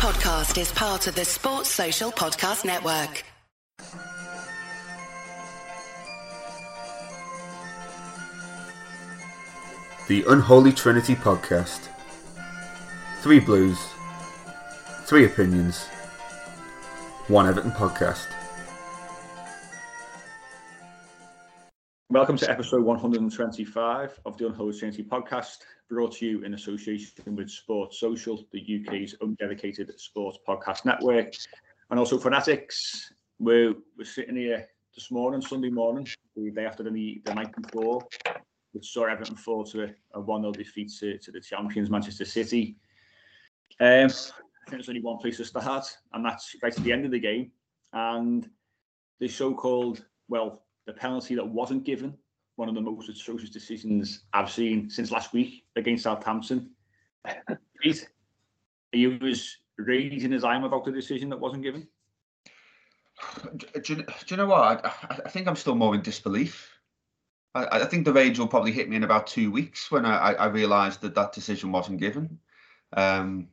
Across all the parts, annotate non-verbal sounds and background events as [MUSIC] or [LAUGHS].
podcast is part of the Sports Social Podcast Network. The Unholy Trinity Podcast. Three blues, three opinions, one Everton podcast. Welcome to episode 125 of the Unholy Trinity podcast, brought to you in association with Sports Social, the UK's undedicated sports podcast network, and also Fanatics. We're, we're sitting here this morning, Sunday morning, the day after the, the night before, which saw Everton fall to a 1 0 defeat to, to the champions, Manchester City. Um, I think there's only one place to start, and that's right at the end of the game. And the so called, well, the penalty that wasn't given, one of the most atrocious decisions I've seen since last week against Southampton. [LAUGHS] Pete, he was raising his arm about the decision that wasn't given. Do, do, do you know what? I, I, think I'm still more in disbelief. I, I, think the rage will probably hit me in about two weeks when I, I realised that that decision wasn't given. Um,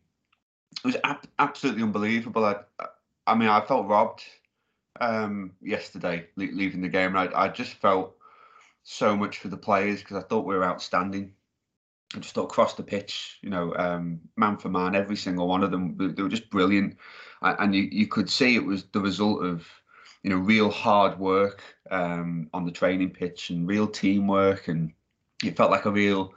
it was ab- absolutely unbelievable. I, I mean, I felt robbed um, yesterday leaving the game. I, I just felt so much for the players because I thought we were outstanding. I just thought across the pitch, you know, um, man for man, every single one of them, they were just brilliant, and you, you could see it was the result of, you know, real hard work um, on the training pitch and real teamwork, and it felt like a real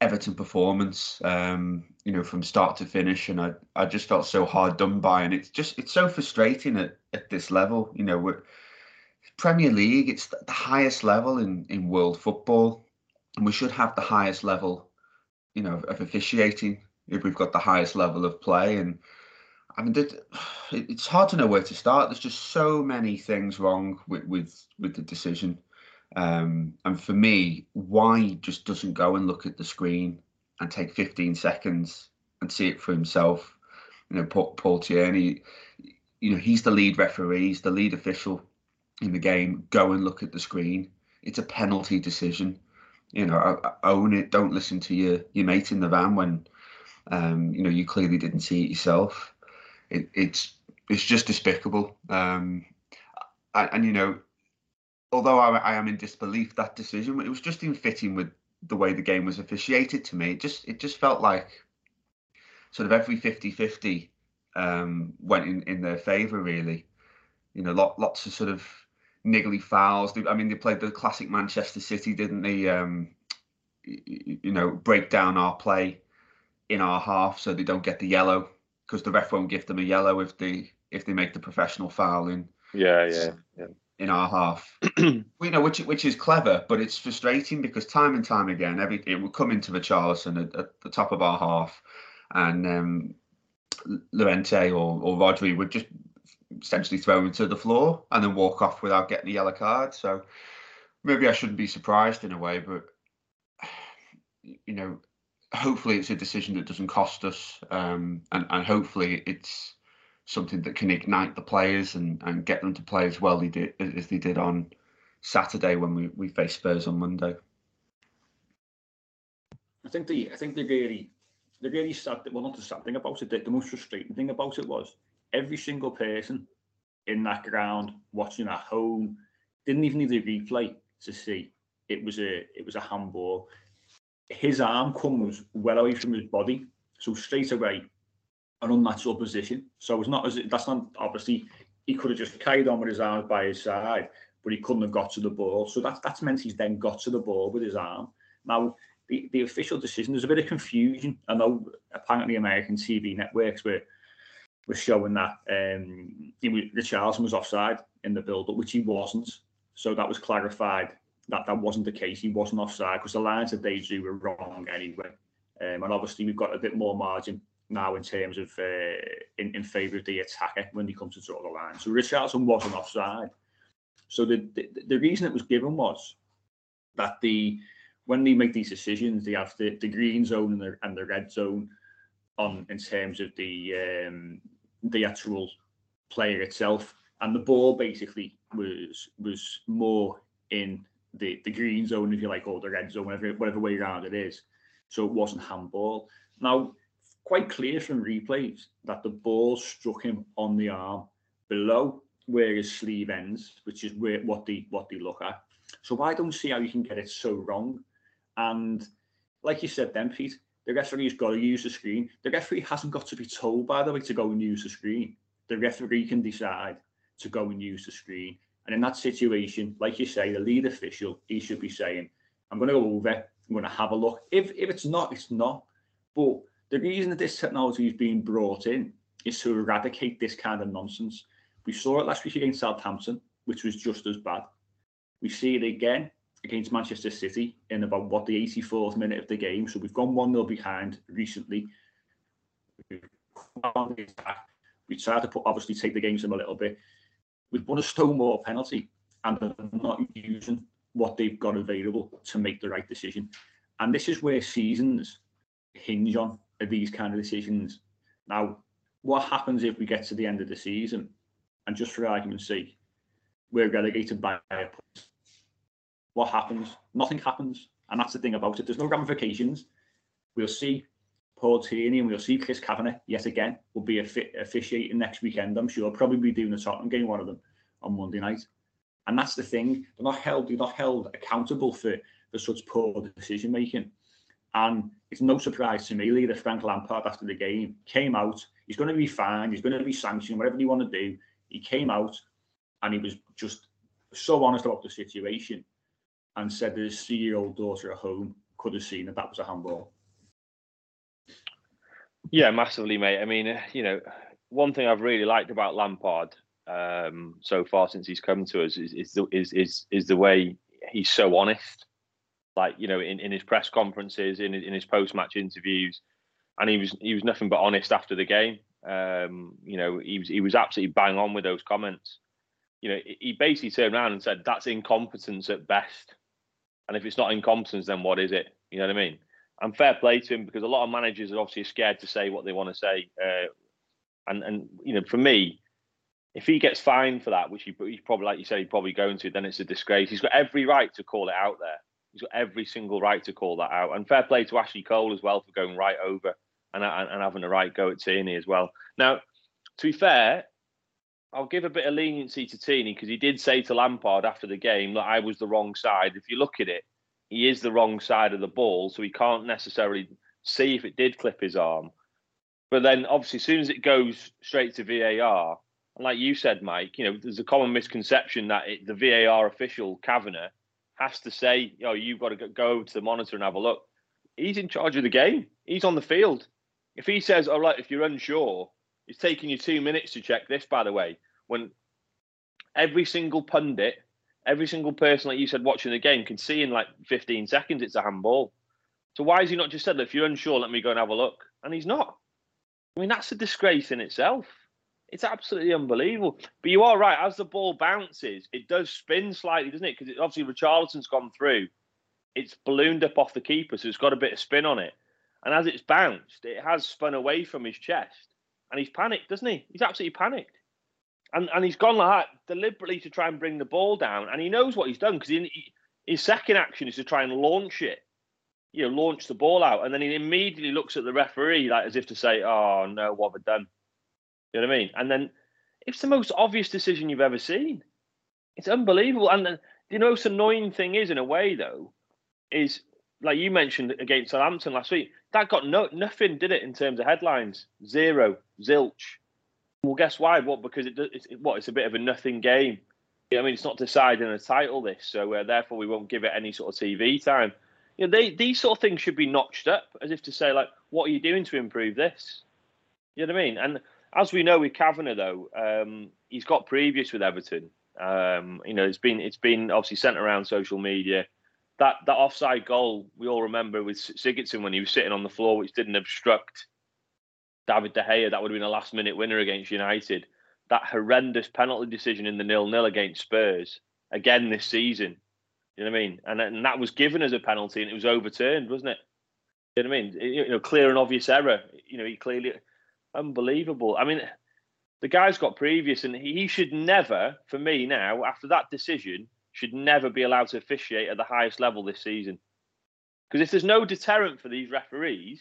Everton performance, um, you know, from start to finish, and I, I just felt so hard done by, and it's just it's so frustrating at, at this level, you know, Premier League, it's the highest level in in world football, and we should have the highest level, you know, of officiating if we've got the highest level of play, and I mean, [SIGHS] it's hard to know where to start. There's just so many things wrong with with with the decision. Um, and for me, why just doesn't go and look at the screen and take 15 seconds and see it for himself? You know, Paul, Paul Tierney, you know, he's the lead referee, he's the lead official in the game. Go and look at the screen. It's a penalty decision. You know, own it. Don't listen to your your mate in the van when, um, you know, you clearly didn't see it yourself. It, it's it's just despicable. Um, and, and you know, although I, I, am in disbelief that decision, it was just in fitting with the way the game was officiated to me. It just it just felt like sort of every 50-50 um, went in, in their favour really. You know, lot, lots of sort of niggly fouls. I mean, they played the classic Manchester City, didn't they? Um, you know, break down our play in our half so they don't get the yellow because the ref won't give them a yellow if they if they make the professional foul in. Yeah, yeah, yeah in our half. [CLEARS THROAT] you know, which which is clever, but it's frustrating because time and time again, every it would come into the Richarlison at, at the top of our half, and um, Llorente or or Rodri would just essentially throw him to the floor and then walk off without getting a yellow card. So maybe I shouldn't be surprised in a way, but you know, hopefully it's a decision that doesn't cost us, um, and and hopefully it's something that can ignite the players and, and get them to play as well they did, as they did on Saturday when we, we faced Spurs on Monday. I think the I think the really the really sad well not the sad thing about it, the, the most frustrating thing about it was every single person in that ground watching at home didn't even need a replay to see it was a it was a handball. His arm comes well away from his body, so straight away an unnatural position. So it's not as that's not obviously he could have just carried on with his arms by his side, but he couldn't have got to the ball. So that's that's meant he's then got to the ball with his arm. Now the, the official decision, there's a bit of confusion. I know apparently American TV networks were were showing that um he was, was offside in the build-up, which he wasn't. So that was clarified that that wasn't the case. He wasn't offside because the lines that they drew were wrong anyway. Um, and obviously we've got a bit more margin now in terms of uh, in, in favour of the attacker when he comes to draw the line. So Richarlison wasn't offside. So the, the, the reason it was given was that the when they make these decisions, they have the, the green zone and the and the red zone on in terms of the um, the actual player itself, and the ball basically was was more in the the green zone, if you like, or the red zone, whatever whatever way around it is. So it wasn't handball. Now quite clear from replays that the ball struck him on the arm below where his sleeve ends, which is where what they what they look at. So I don't see how you can get it so wrong. And like you said, then Pete, the referee's got to use the screen. The referee hasn't got to be told, by the way, to go and use the screen. The referee can decide to go and use the screen. And in that situation, like you say, the lead official, he should be saying, I'm going to go over, I'm going to have a look. If, if it's not, it's not. But the reason that this technology is being brought in is to eradicate this kind of nonsense. We saw it last week against Southampton, which was just as bad. We see it again against Manchester City in about what the 84th minute of the game. So we've gone 1 0 behind recently. We tried to put, obviously take the games in a little bit. We've won a Stonewall penalty and they're not using what they've got available to make the right decision. And this is where seasons hinge on these kind of decisions. Now, what happens if we get to the end of the season and just for argument's sake, we're relegated by a point? What happens? Nothing happens. And that's the thing about it. There's no ramifications. We'll see Paul Tierney and we'll see Chris Kavanagh yet again will be officiating next weekend. I'm sure probably be doing the Tottenham game, one of them on Monday night. And that's the thing. They're not held. They're not held accountable for for such poor decision making. And it's no surprise to me, leader Frank Lampard after the game came out. He's going to be fined. He's going to be sanctioned. Whatever you want to do. He came out and he was just so honest about the situation and said that his three-year-old daughter at home could have seen that that was a handball. Yeah, massively, mate. I mean, you know, one thing I've really liked about Lampard um, so far since he's come to us is is the, is, is, is the way he's so honest. Like you know, in, in his press conferences, in in his post match interviews, and he was he was nothing but honest after the game. Um, you know, he was he was absolutely bang on with those comments. You know, he basically turned around and said that's incompetence at best, and if it's not incompetence, then what is it? You know what I mean? And fair play to him because a lot of managers are obviously scared to say what they want to say. Uh, and and you know, for me, if he gets fined for that, which he, he's probably like you said, he's probably going to, then it's a disgrace. He's got every right to call it out there. He's got every single right to call that out. And fair play to Ashley Cole as well for going right over and, and, and having a right go at Tierney as well. Now, to be fair, I'll give a bit of leniency to Tierney because he did say to Lampard after the game that I was the wrong side. If you look at it, he is the wrong side of the ball, so he can't necessarily see if it did clip his arm. But then, obviously, as soon as it goes straight to VAR, and like you said, Mike, you know, there's a common misconception that it, the VAR official Kavanagh has to say, you know, you've got to go, to the monitor and have a look." He's in charge of the game. He's on the field. If he says, "All right," if you're unsure, it's taking you two minutes to check this. By the way, when every single pundit every single person, like you said, watching the game can see in like 15 seconds it's a handball. So why has he not just said, if you're unsure, let me go and have a look? And he's not. I mean, that's a disgrace in itself. It's absolutely unbelievable. But you are right. As the ball bounces, it does spin slightly, doesn't it? Because obviously Richarlison's gone through. It's ballooned up off the keeper, so it's got a bit of spin on it. And as it's bounced, it has spun away from his chest. And he's panicked, doesn't he? He's absolutely panicked and and he's gone like that deliberately to try and bring the ball down, and he knows what he's done because he, his second action is to try and launch it, you know, launch the ball out, and then he immediately looks at the referee like as if to say, "Oh no, what have I done?" You know what I mean? And then it's the most obvious decision you've ever seen. It's unbelievable, and the, the most annoying thing is, in a way, though, is like you mentioned against Southampton last week. That got no nothing, did it, in terms of headlines? Zero, zilch. Well, guess why? What? Because it, it's what? It's a bit of a nothing game. I mean, it's not deciding a title. This, so uh, therefore we won't give it any sort of TV time. You know, they these sort of things should be notched up, as if to say, like, what are you doing to improve this? You know what I mean? And as we know with Kavanagh, though, um, he's got previous with Everton. Um, you know, it's been it's been obviously sent around social media. That that offside goal we all remember with Sigurdsson when he was sitting on the floor, which didn't obstruct David De Gea, that would have been a last minute winner against United. That horrendous penalty decision in the nil nil against Spurs again this season. You know what I mean? And, and that was given as a penalty and it was overturned, wasn't it? You know what I mean? You know, clear and obvious error. You know, he clearly unbelievable. I mean, the guy's got previous, and he should never, for me now, after that decision, should never be allowed to officiate at the highest level this season. Because if there's no deterrent for these referees,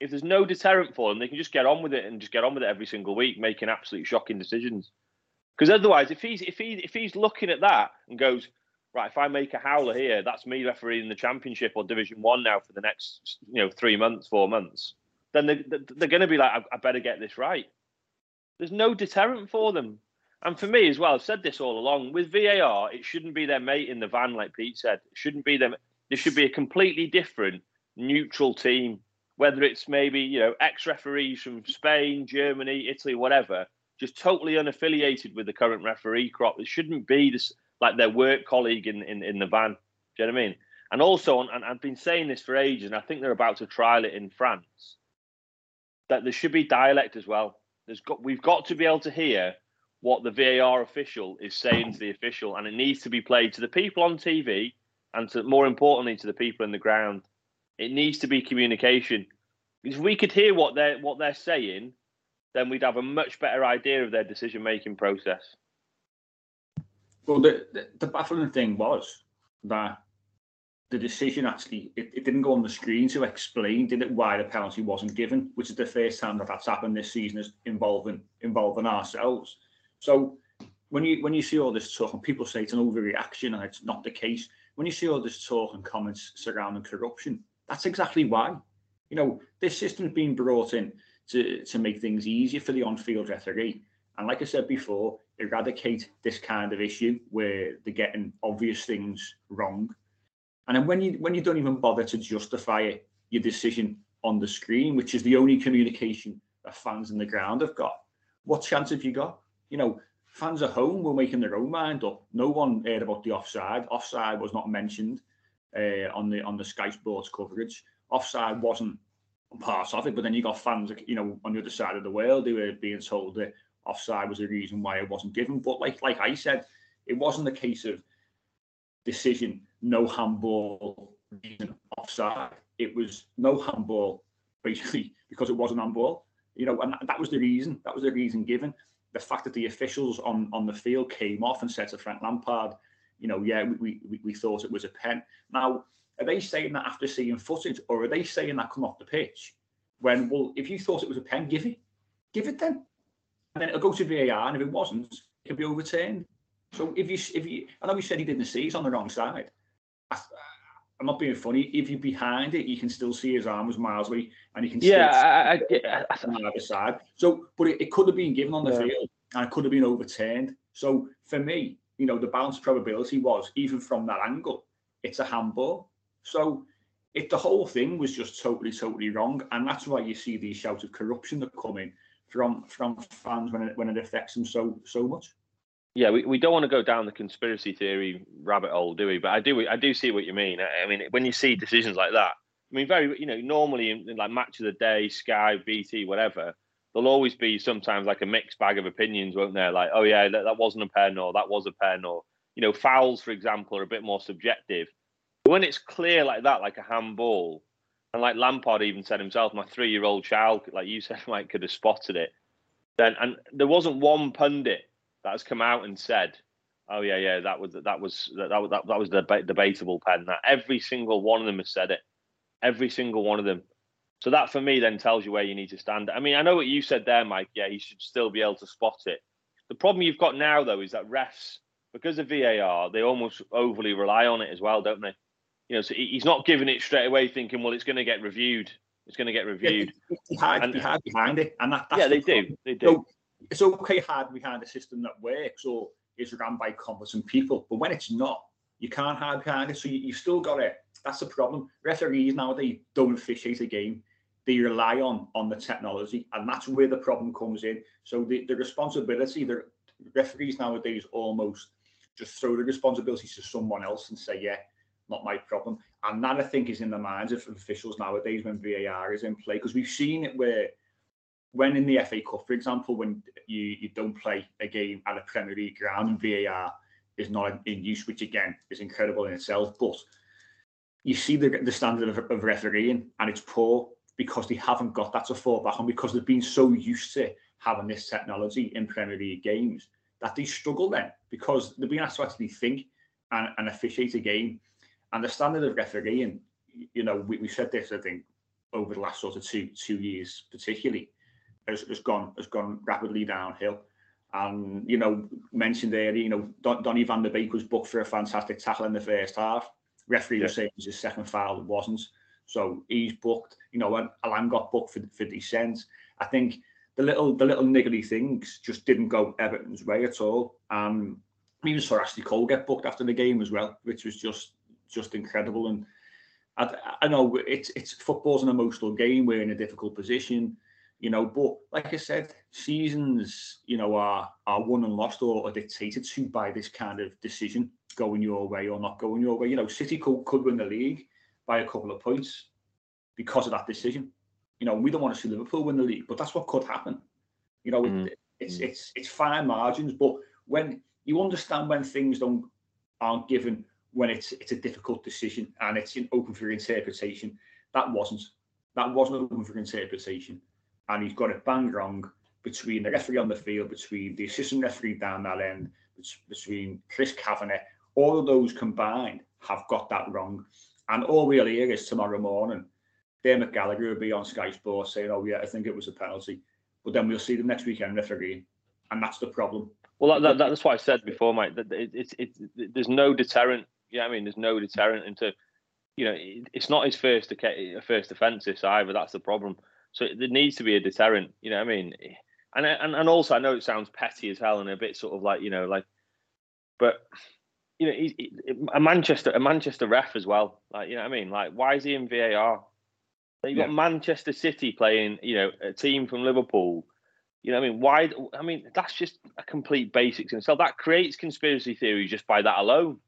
if there's no deterrent for them, they can just get on with it and just get on with it every single week, making absolutely shocking decisions. Because otherwise, if he's if he if he's looking at that and goes, right, if I make a howler here, that's me refereeing the championship or Division One now for the next you know three months, four months. Then they, they're going to be like, I, I better get this right. There's no deterrent for them. And for me as well, I've said this all along. With VAR, it shouldn't be their mate in the van, like Pete said. It shouldn't be them. There should be a completely different, neutral team. Whether it's maybe you know ex referees from Spain, Germany, Italy, whatever, just totally unaffiliated with the current referee crop. It shouldn't be this like their work colleague in, in, in the van. Do you know what I mean? And also, and I've been saying this for ages, and I think they're about to trial it in France, that there should be dialect as well. There's got we've got to be able to hear what the VAR official is saying to the official, and it needs to be played to the people on TV and to more importantly to the people in the ground. It needs to be communication. If we could hear what they're what they're saying, then we'd have a much better idea of their decision making process. Well, the, the, the baffling thing was that the decision actually it, it, didn't go on the screen to explain did it why the penalty wasn't given, which is the first time that that's happened this season is involving involving ourselves. So when you when you see all this talk and people say it's an overreaction and it's not the case, when you see all this talk and comments surrounding corruption, that's exactly why. You know, this system's been brought in to, to make things easier for the on-field referee. And like I said before, eradicate this kind of issue where they're getting obvious things wrong. And then when you when you don't even bother to justify it, your decision on the screen, which is the only communication that fans in the ground have got, what chance have you got? You know, fans at home were making their own mind up. No one heard about the offside. Offside was not mentioned uh, on the on the Sky Sports coverage. Offside wasn't part of it, but then you got fans, you know, on the other side of the world who were being told that offside was the reason why it wasn't given. But like like I said, it wasn't a case of decision, no handball, reason offside. It was no handball, basically, [LAUGHS] because it wasn't handball. You know, and that was the reason. That was the reason given. The fact that the officials on on the field came off and said to Frank Lampard, you know, yeah, we we, we thought it was a pen. Now, are they saying that after seeing footage, or are they saying that come off the pitch? When well, if you thought it was a pen, give it, give it then and then it'll go to VAR, and if it wasn't, it can be overturned. So if you if you, I know you said he didn't see it's on the wrong side. I, am not being funny. If you're behind it, you can still see his arm was miles away, and you can see yeah, I, I, I, on the other side. So, but it, it could have been given on the yeah. field, and it could have been overturned. So for me, you know, the balance probability was even from that angle, it's a handball. So if the whole thing was just totally, totally wrong, and that's why you see these shouts of corruption that come in from from fans when it when it affects them so so much. Yeah, we, we don't want to go down the conspiracy theory rabbit hole, do we? But I do I do see what you mean. I mean, when you see decisions like that, I mean, very you know, normally in, in like match of the day, Sky, BT, whatever, there'll always be sometimes like a mixed bag of opinions, won't there? Like, oh yeah, that, that wasn't a pen, or that was a pen, or you know, fouls, for example, are a bit more subjective. But when it's clear like that, like a handball, and like Lampard even said himself, my three-year-old child, like you said, [LAUGHS] Mike, could have spotted it. Then, and there wasn't one pundit that has come out and said, "Oh yeah, yeah, that was that was that that, that, that was the debatable pen." That every single one of them has said it. Every single one of them. So that for me then tells you where you need to stand. I mean, I know what you said there, Mike. Yeah, he should still be able to spot it. The problem you've got now, though, is that refs, because of VAR, they almost overly rely on it as well, don't they? you know, so he's not giving it straight away, thinking, well, it's going to get reviewed. It's going to get reviewed. Yeah, hide, and, hide behind it, and that, yeah, they the do. They do. So it's okay hide behind a system that works or is run by competent people, but when it's not, you can't hide behind it. So you, you've still got it. That's the problem. Referees nowadays don't officiate a game; they rely on on the technology, and that's where the problem comes in. So the, the responsibility, the referees nowadays almost just throw the responsibility to someone else and say, "Yeah, not my problem. And that I think is in the minds of officials nowadays when VAR is in play because we've seen it where when in the FA Cup, for example, when you, you don't play a game at a Premier League ground and VAR is not in use, which again is incredible in itself, but you see the, the standard of, of refereeing and it's poor because they haven't got that to fall back on because they've been so used to having this technology in Premier League games that they struggle then because they've been asked to actually think and, and officiate a game. And the standard of refereeing, you know, we, we said this, I think, over the last sort of two two years, particularly, has, has gone has gone rapidly downhill. And you know, mentioned there, you know, Don, Donny Van der Beek was booked for a fantastic tackle in the first half. Referee yeah. was saying it was his second foul, it wasn't. So he's booked. You know, and Allan got booked for for dissent. I think the little the little niggly things just didn't go Everton's way at all. Um, we even saw Ashley Cole get booked after the game as well, which was just just incredible. And I, I know it's it's football's an emotional game. We're in a difficult position, you know. But like I said, seasons, you know, are are won and lost or are dictated to by this kind of decision going your way or not going your way. You know, City could, could win the league by a couple of points because of that decision. You know, we don't want to see Liverpool win the league, but that's what could happen. You know, mm. it, it's it's it's fine margins, but when you understand when things don't aren't given when it's it's a difficult decision and it's open for interpretation. That wasn't. That wasn't open for interpretation. And he's got it bang wrong between the referee on the field, between the assistant referee down that end, between Chris Kavanagh. All of those combined have got that wrong. And all we'll hear is tomorrow morning, Dermot Gallagher will be on Sky Sports saying, oh, yeah, I think it was a penalty. But then we'll see them next weekend refereeing. And that's the problem. Well, that, that, that's why I said before, mate. That it, it, it, there's no deterrent yeah, I mean, there's no deterrent into, you know, it's not his first first offence this either. That's the problem. So there needs to be a deterrent. You know, I mean, and and and also I know it sounds petty as hell and a bit sort of like you know like, but you know, he, he, a Manchester a Manchester ref as well. Like you know, what I mean, like why is he in VAR? You've got yeah. Manchester City playing, you know, a team from Liverpool. You know, I mean, why? I mean, that's just a complete basics in itself. That creates conspiracy theories just by that alone.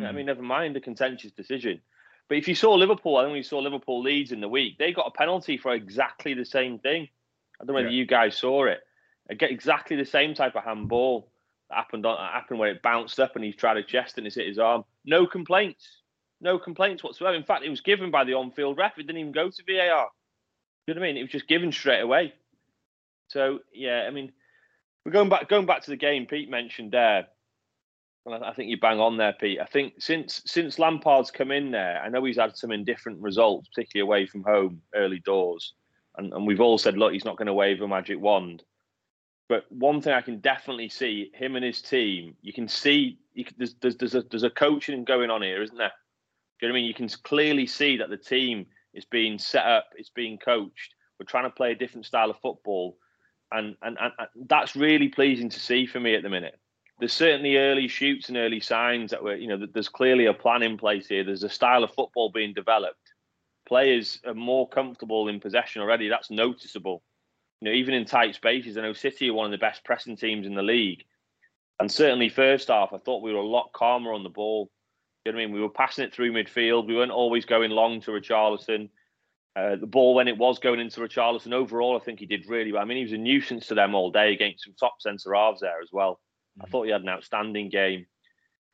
Mm. I mean, never mind the contentious decision. But if you saw Liverpool, I only saw Liverpool Leeds in the week. They got a penalty for exactly the same thing. I don't know whether yeah. you guys saw it. Get exactly the same type of handball that happened on happened where it bounced up and he tried a chest and it's hit his arm. No complaints. No complaints whatsoever. In fact, it was given by the on-field ref. It didn't even go to VAR. You know what I mean? It was just given straight away. So yeah, I mean, we're going back going back to the game Pete mentioned there. I think you bang on there, Pete. I think since since Lampard's come in there, I know he's had some indifferent results, particularly away from home, early doors, and, and we've all said, look, he's not going to wave a magic wand. But one thing I can definitely see him and his team, you can see you can, there's, there's there's a there's a coaching going on here, isn't there? Do you know what I mean? You can clearly see that the team is being set up, it's being coached. We're trying to play a different style of football, and and, and that's really pleasing to see for me at the minute there's certainly early shoots and early signs that were, you know, there's clearly a plan in place here. There's a style of football being developed. Players are more comfortable in possession already. That's noticeable. You know, even in tight spaces, I know City are one of the best pressing teams in the league. And certainly first half, I thought we were a lot calmer on the ball. You know what I mean? We were passing it through midfield. We weren't always going long to Richarlison. Uh, the ball when it was going into Richarlison, overall, I think he did really well. I mean, he was a nuisance to them all day against some top centre halves there as well. I thought he had an outstanding game.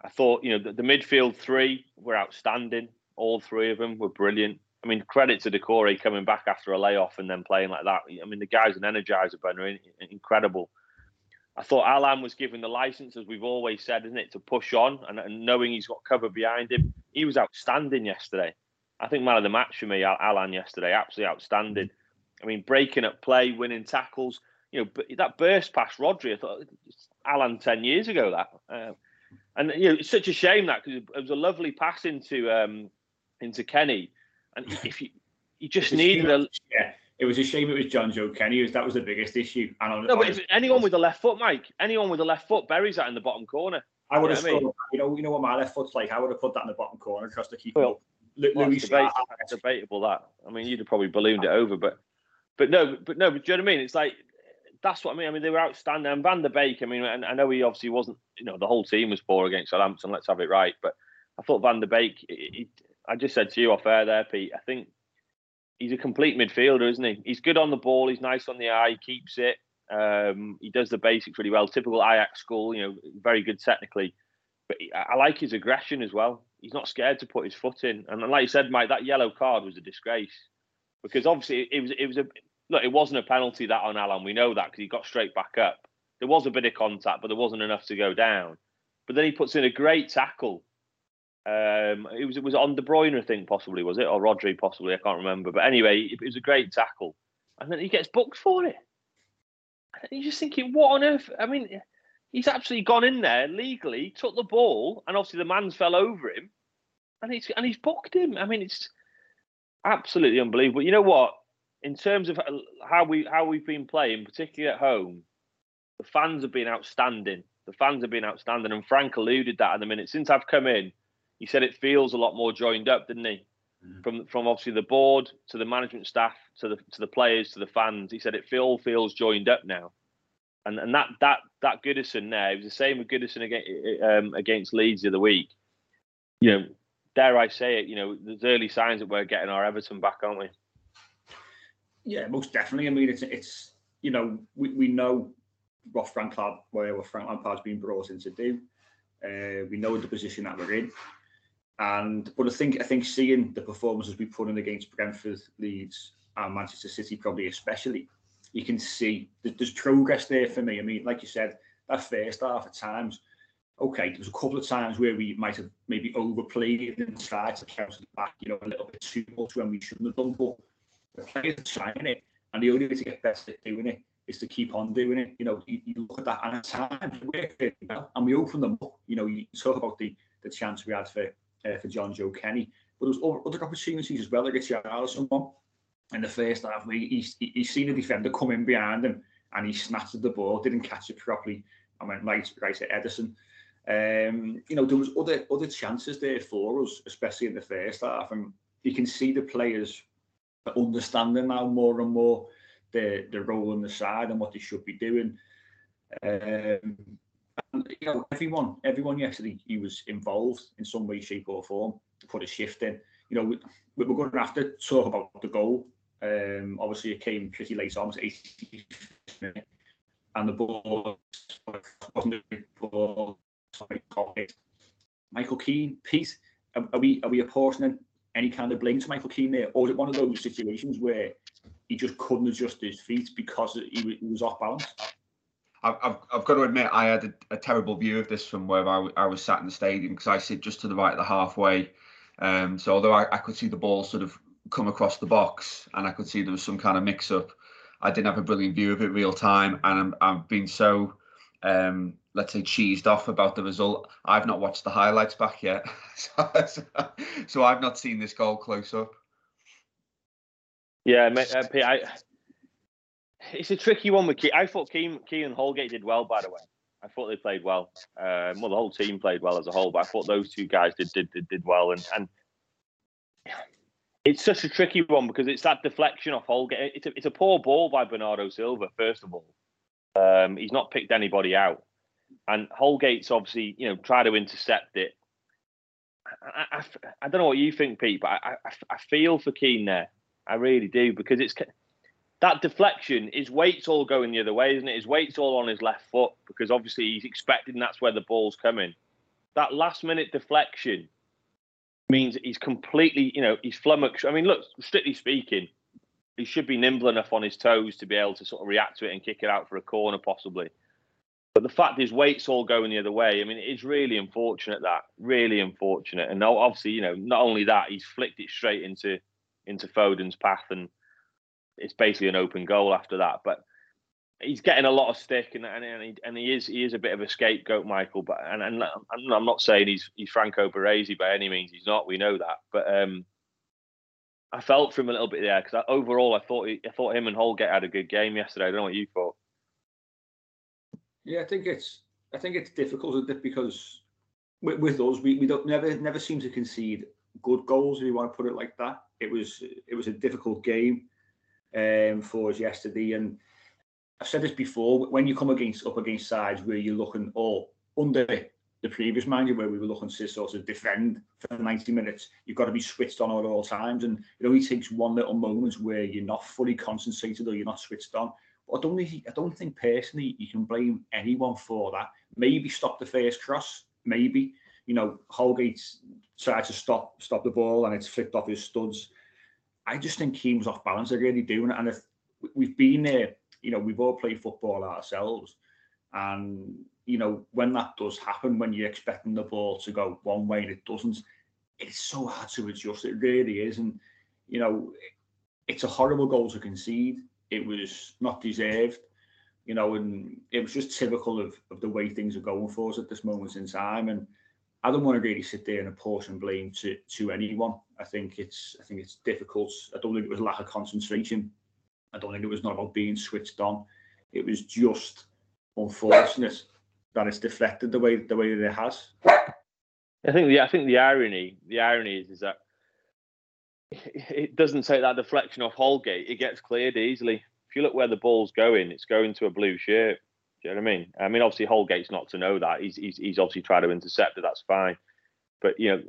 I thought, you know, the, the, midfield three were outstanding. All three of them were brilliant. I mean, credit to Doucouré coming back after a layoff and then playing like that. I mean, the guy's an energizer bunny, incredible. I thought Allan was given the license, as we've always said, isn't it, to push on and, and knowing he's got cover behind him. He was outstanding yesterday. I think man of the match for me, Allan, yesterday, absolutely outstanding. I mean, breaking up play, winning tackles. You know, that burst past Rodri, I thought Allan ten years ago. That, uh, and you know, it's such a shame that because it was a lovely pass into um, into Kenny, and if you you just needed a yeah. It was a shame it was Jonjoe Kenny. Was, that was the biggest issue. And no, but if anyone with a left foot, Mike, anyone with a left foot buries that in the bottom corner. I would have, you know, I mean? you know, you know what my left foot's like. I would have put that in the bottom corner across the keeper. Well, Louis debate, debatable that. I mean, you'd have probably ballooned it over, but but no, but no, but do you know what I mean? It's like that's what I mean. I mean, they were outstanding. And Van der Beek, I mean, I know he obviously wasn't, you know, the whole team was poor against Southampton, let's have it right. But I thought Van der Beek, he, I just said to you off air there, Pete, I think he's a complete midfielder, isn't he? He's good on the ball, he's nice on the eye, He keeps it. Um, he does the basics really well. Typical Ajax school, you know, very good technically. But I like his aggression as well. He's not scared to put his foot in. And like you said, Mike, that yellow card was a disgrace because obviously it was it was a look, it wasn't a penalty that on Allan. We know that because he got straight back up. There was a bit of contact, but there wasn't enough to go down. But then he puts in a great tackle Um, it was it was on De Bruyne, I think, possibly was it, or Rodri, possibly. I can't remember. But anyway, it, it was a great tackle, and then he gets booked for it. And you're just thinking, what on earth? I mean, he's actually gone in there legally, took the ball, and obviously the man's fell over him, and he's and he's booked him. I mean, it's absolutely unbelievable. You know what? In terms of how we how we've been playing, particularly at home, the fans have been outstanding. The fans have been outstanding, and Frank alluded that in a minute. Since I've come in, he said it feels a lot more joined up, didn't he? Mm. From from obviously the board to the management staff to the to the players to the fans. He said it feel feels joined up now, and and that that that Goodison there it was the same with Goodison against um, against Leeds the other week. You know, dare I say it? You know, there's early signs that we're getting our Everton back, aren't we? Yeah, most definitely. I mean, it's it's you know we, we know what Frank Lampard, what Frank Lampard's been brought in to do. Uh, we know the position that we're in. And but I think I think seeing the performances we put in against Brentford, Leeds, and Manchester City, probably especially, you can see there's progress there for me. I mean, like you said, that first half at times, okay, there was a couple of times where we might have maybe overplayed and tried to counter back, you know, a little bit too much when we shouldn't have done. But trying it, and the only way to get better at doing it is to keep on doing it. You know, you, you look at that, and at times worked well, and we open them up. You know, you talk about the the chance we had for uh, for Jonjoe Kenny. But there was other opportunities as well, like a Richarlison one in the first half. He, he, he seen a defender come in behind him and he snatched the ball, didn't catch it properly, and went right, right at Ederson. Um, you know, there was other other chances there for us, especially in the first half, and you can see the players understanding now more and more the the role on the side and what they should be doing. Um, you know, everyone, everyone yesterday, he was involved in some way, shape, or form to put a shift in. You know, we, we're going to have to talk about the goal. Um, obviously, it came pretty late on, 80 minutes, and the ball wasn't. Michael Keane, Pete, are, are we are we apportioning any kind of blame to Michael Keane there, or is it one of those situations where he just couldn't adjust his feet because he, was off balance? I've, I've, got to admit, I had a, a terrible view of this from where I, I, was sat in the stadium because I sit just to the right of the halfway. Um, so although I, I, could see the ball sort of come across the box and I could see there was some kind of mix up, I didn't have a brilliant view of it real time. And i have been so, um, let's say, cheesed off about the result. I've not watched the highlights back yet. [LAUGHS] so, so, so, I've not seen this goal close up. Yeah, uh, I, it's a tricky one with. I thought Keane and Holgate did well, by the way. I thought they played well. Um, well, the whole team played well as a whole, but I thought those two guys did did did, did well. And and it's such a tricky one because it's that deflection off Holgate. It's a, it's a poor ball by Bernardo Silva. First of all, um, he's not picked anybody out, and Holgate's obviously you know try to intercept it. I, I, I, don't know what you think, Pete, but I, I, I feel for Keane there. I really do because it's that deflection, his weight's all going the other way, isn't it? His weight's all on his left foot because obviously he's expecting that's where the ball's coming. That last minute deflection means he's completely, you know, he's flummoxed. I mean, look, strictly speaking, he should be nimble enough on his toes to be able to sort of react to it and kick it out for a corner, possibly. But the fact is, weight's all going the other way, I mean, it's really unfortunate that, really unfortunate. And obviously, you know, not only that, he's flicked it straight into into Foden's path and it's basically an open goal after that. But he's getting a lot of stick, and and, and, he, and he is he is a bit of a scapegoat, Michael. But and, and I'm not saying he's he's Franco Baresi by any means. He's not. We know that. But um, I felt for him a little bit there because overall I thought I thought him and Holgate had a good game yesterday. I don't know what you thought. Yeah, I think it's I think it's difficult because with, with us we, we don't never never seem to concede good goals if you want to put it like that. It was it was a difficult game um, for us yesterday. And I've said this before: when you come against up against sides where you're looking all under the previous manager, where we were looking to sort of defend for 90 minutes, you've got to be switched on at all times. And it only takes one little moment where you're not fully concentrated or you're not switched on. I don't think I don't think personally you can blame anyone for that. Maybe stop the first cross, maybe. You know, Holgate tried to stop stop the ball and it's flicked off his studs. I just think Keane was off balance. They're really doing it, And if we've been there, you know, we've all played football ourselves. And you know, when that does happen, when you're expecting the ball to go one way and it doesn't, it's so hard to adjust. It really is. And you know, it's a horrible goal to concede. It was not deserved, you know, and it was just typical of, of the way things are going for us at this moment in time. And I don't want to really sit there and apportion blame to to anyone. I think it's I think it's difficult. I don't think it was lack of concentration. I don't think it was not about being switched on. It was just unfortunate that it's deflected the way the way that it has. I think the I think the irony the irony is is that it doesn't take that deflection off Holgate. It gets cleared easily. If you look where the ball's going, it's going to a blue shirt. Do you know what I mean? I mean, obviously Holgate's not to know that. He's he's, he's obviously tried to intercept it. That's fine. But you know,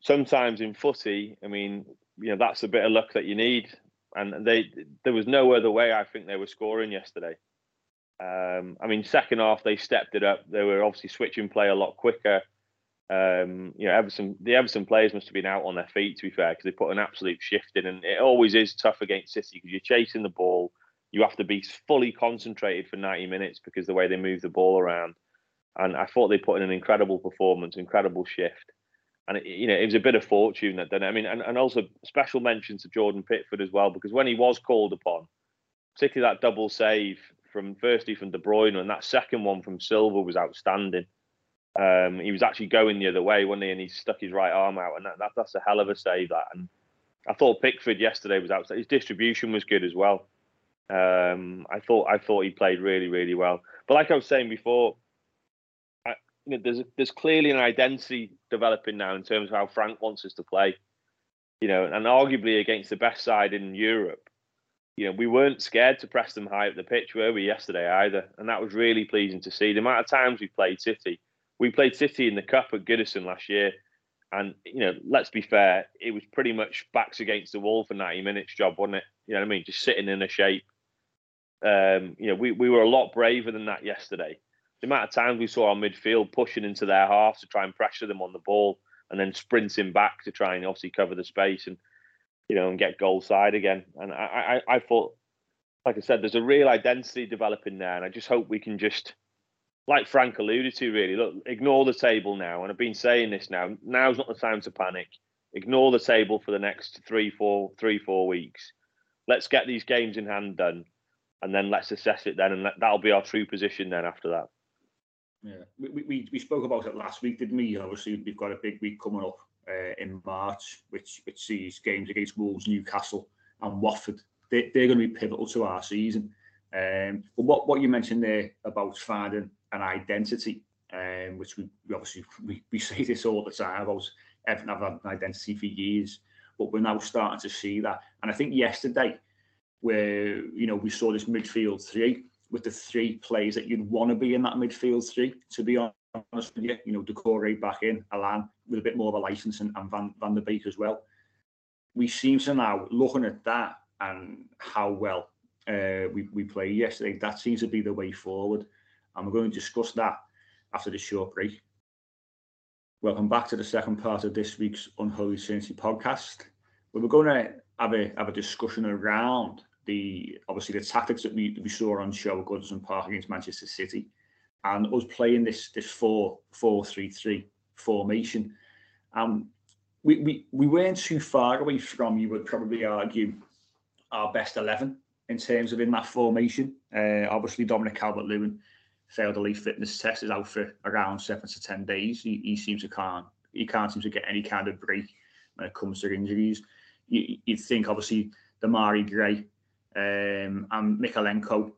sometimes in footy, I mean, you know, that's a bit of luck that you need. And they there was no other way. I think they were scoring yesterday. Um, I mean, second half they stepped it up. They were obviously switching play a lot quicker. Um, you know, Everton, the Everton players must have been out on their feet to be fair because they put an absolute shift in, and it always is tough against City because you're chasing the ball. You have to be fully concentrated for 90 minutes because the way they move the ball around. And I thought they put in an incredible performance, incredible shift. And it, you know, it was a bit of fortune that done it. I mean, and, and also special mention to Jordan Pickford as well because when he was called upon, particularly that double save from firstly from De Bruyne and that second one from Silva was outstanding. Um, he was actually going the other way, wasn't he? And he stuck his right arm out, and that, that, that's a hell of a save. That, and I thought Pickford yesterday was outstanding. His distribution was good as well. Um, I thought I thought he played really really well. But like I was saying before, I, you know, there's there's clearly an identity developing now in terms of how Frank wants us to play. You know, and arguably against the best side in Europe, you know, we weren't scared to press them high up the pitch, were we, yesterday either? And that was really pleasing to see. The amount of times we played City, we played City in the Cup at Goodison last year. And, you know, let's be fair, it was pretty much backs against the wall for 90 minutes job, wasn't it? You know what I mean? Just sitting in a shape. Um, you know, we, we were a lot braver than that yesterday. The amount of times we saw our midfield pushing into their half to try and pressure them on the ball and then sprinting back to try and obviously cover the space. And you know, and get goal side again. And I, I, I thought, like I said, there's a real identity developing there, and I just hope we can just, like Frank alluded to, really look, ignore the table now. And I've been saying this now. Now's not the time to panic. Ignore the table for the next three, four, three, four weeks. Let's get these games in hand done, and then let's assess it then, and that'll be our true position then after that. Yeah, we, we, we spoke about it last week, didn't we? Obviously, we've got a big week coming up uh, in March, which which sees games against Wolves, Newcastle, and Watford. They, they're going to be pivotal to our season. Um, but what what you mentioned there about finding an identity, um, which we, we obviously we, we say this all the time have had an identity for years, but we're now starting to see that. And I think yesterday, where you know we saw this midfield three with the three players that you'd want to be in that midfield three, to be honest honest with you, you know, Doucouré back in, Allan with a bit more of a license and, and Van, Van der Beek as well. We seem to now, looking at that and how well uh, we, we played yesterday, that seems to be the way forward. And we're going to discuss that after this short break. Welcome back to the second part of this week's Unholy Trinity podcast, we're going to have a, have a discussion around the obviously the tactics that we, we saw on show at Goodison Park against Manchester City and us playing this this four four three three formation. Um, we, we we weren't too far away from you would probably argue our best eleven in terms of in that formation. Uh, obviously, Dominic Calvert Lewin failed leaf fitness test is out for around seven to ten days. He, he seems to can't he can't seem to get any kind of break when it comes to injuries. You, would think obviously Demarai Gray um, and Mykolenko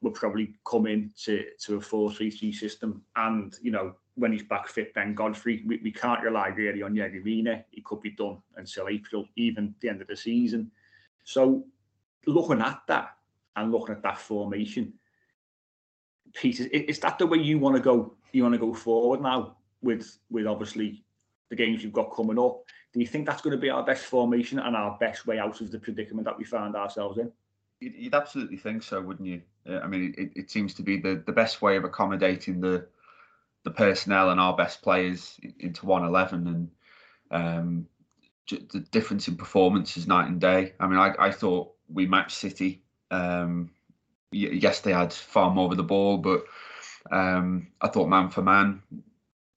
will probably come in to, to a 4-3-3 system. And, you know, when he's back fit, Ben Godfrey, we, we can't rely really on Yerry. He could be done until April, even the end of the season. So looking at that and looking at that formation, Peter, is that the way you want to go? You want to go forward now with with obviously the games you've got coming up. Do you think that's going to be our best formation and our best way out of the predicament that we found ourselves in? You'd absolutely think so, wouldn't you? I mean, it, it seems to be the, the best way of accommodating the the personnel and our best players into one eleven, and um, the difference in performance is night and day. I mean, I, I thought we matched City. Um, yes, they had far more of the ball, but Um, I thought man for man,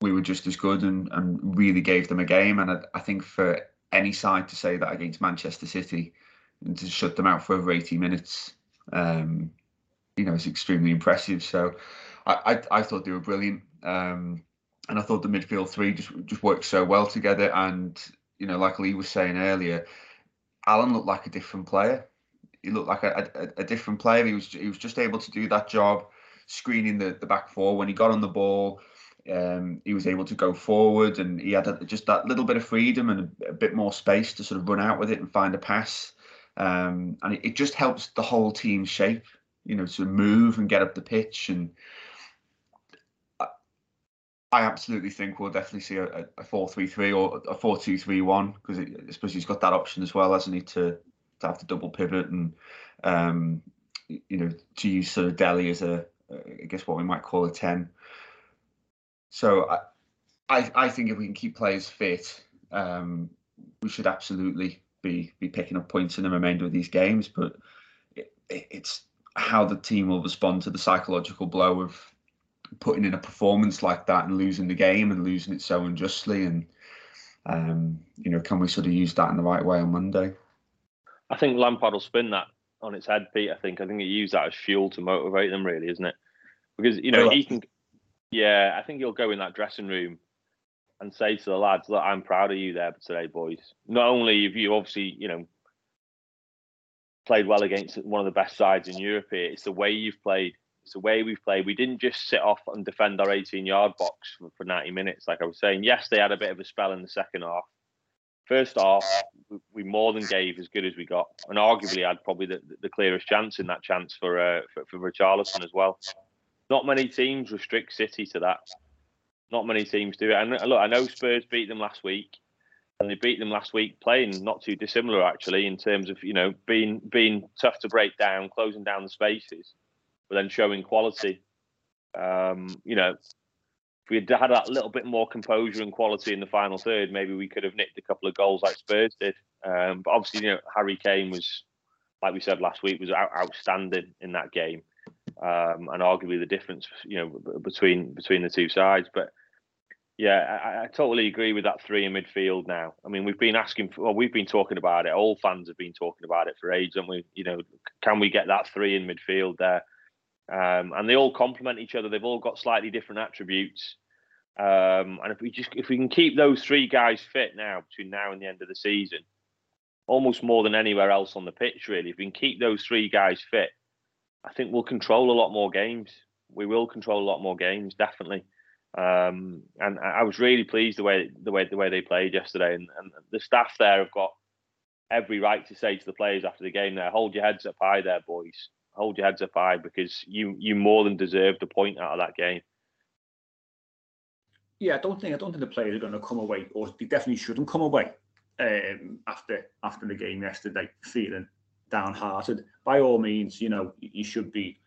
we were just as good and, and really gave them a game. And I, I think for any side to say that against Manchester City and to shut them out for over 80 minutes, um, you know, is extremely impressive. So I, I, I thought they were brilliant. Um, and I thought the midfield three just just worked so well together. And you know, like Lee was saying earlier, Allan looked like a different player. He looked like a, a, a different player. He was he was just able to do that job, screening the, the back four when he got on the ball. Um, he was able to go forward, and he had a, just that little bit of freedom and a, a, bit more space to sort of run out with it and find a pass. Um, and it, it just helps the whole team shape, you know, to move and get up the pitch and I absolutely think we'll definitely see a, a or a four-two-three-one because I suppose he's got that option as well, hasn't he, to to have to double pivot and um, you know to use sort of Dele as a I guess what we might call a ten. So I I, I think if we can keep players fit, um, we should absolutely be be picking up points in the remainder of these games. But it, it's how the team will respond to the psychological blow of putting in a performance like that and losing the game and losing it so unjustly and um, you know can we sort of use that in the right way on Monday? I think Lampard will spin that on its head, Pete. I think I think he used that as fuel to motivate them, really, isn't it? Because you know he can, yeah. I think he'll go in that dressing room and say to the lads, "Look, I'm proud of you there today, boys. Not only have you obviously, you know, played well against one of the best sides in Europe here, it's the way you've played. It's the way we've played. We didn't just sit off and defend our 18 yard box for, for 90 minutes, like I was saying. Yes, they had a bit of a spell in the second half. First half, we more than gave as good as we got, and arguably had probably the, the clearest chance in that chance for uh, for, for Richarlison as well. Not many teams restrict City to that. Not many teams do it. And uh, look, I know Spurs beat them last week, and they beat them last week playing not too dissimilar actually in terms of you know being being tough to break down, closing down the spaces but then showing quality. Um, you know, if we had had that little bit more composure and quality in the final third, maybe we could have nicked a couple of goals like Spurs did. Um, but obviously, you know, Harry Kane was, like we said last week, was out- outstanding in that game, um, and arguably the difference, you know, between between the two sides. But yeah, I, I, totally agree with that three in midfield now. I mean, we've been asking for, well, we've been talking about it. All fans have been talking about it for ages, and we, you know, can we get that three in midfield there? Um, and they all complement each other. They've all got slightly different attributes. Um, and if we just if we can keep those three guys fit now between now and the end of the season, almost more than anywhere else on the pitch, really. If we can keep those three guys fit, I think we'll control a lot more games. We will control a lot more games, definitely. Um, and I was really pleased the way the way the way they played yesterday, and, and the staff there have got every right to say to the players after the game, "There, hold your heads up high, there, boys hold your heads up high because you you more than deserved a point out of that game. Yeah, I don't think I don't think the players are going to come away, or they definitely shouldn't come away um, after after the game yesterday feeling downhearted. By all means, you know you should be.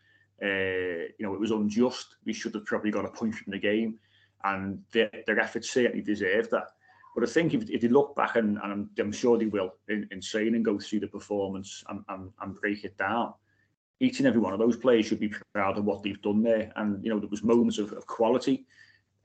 Uh, you know it was unjust. We should have probably got a point from the game, and their, their efforts certainly deserved that. But I think if, if they look back, and, and I'm, I'm, sure they will, in, in saying and go through the performance and, and, and break it down, each and every one of those players should be proud of what they've done there. And you know, there was moments of, of quality,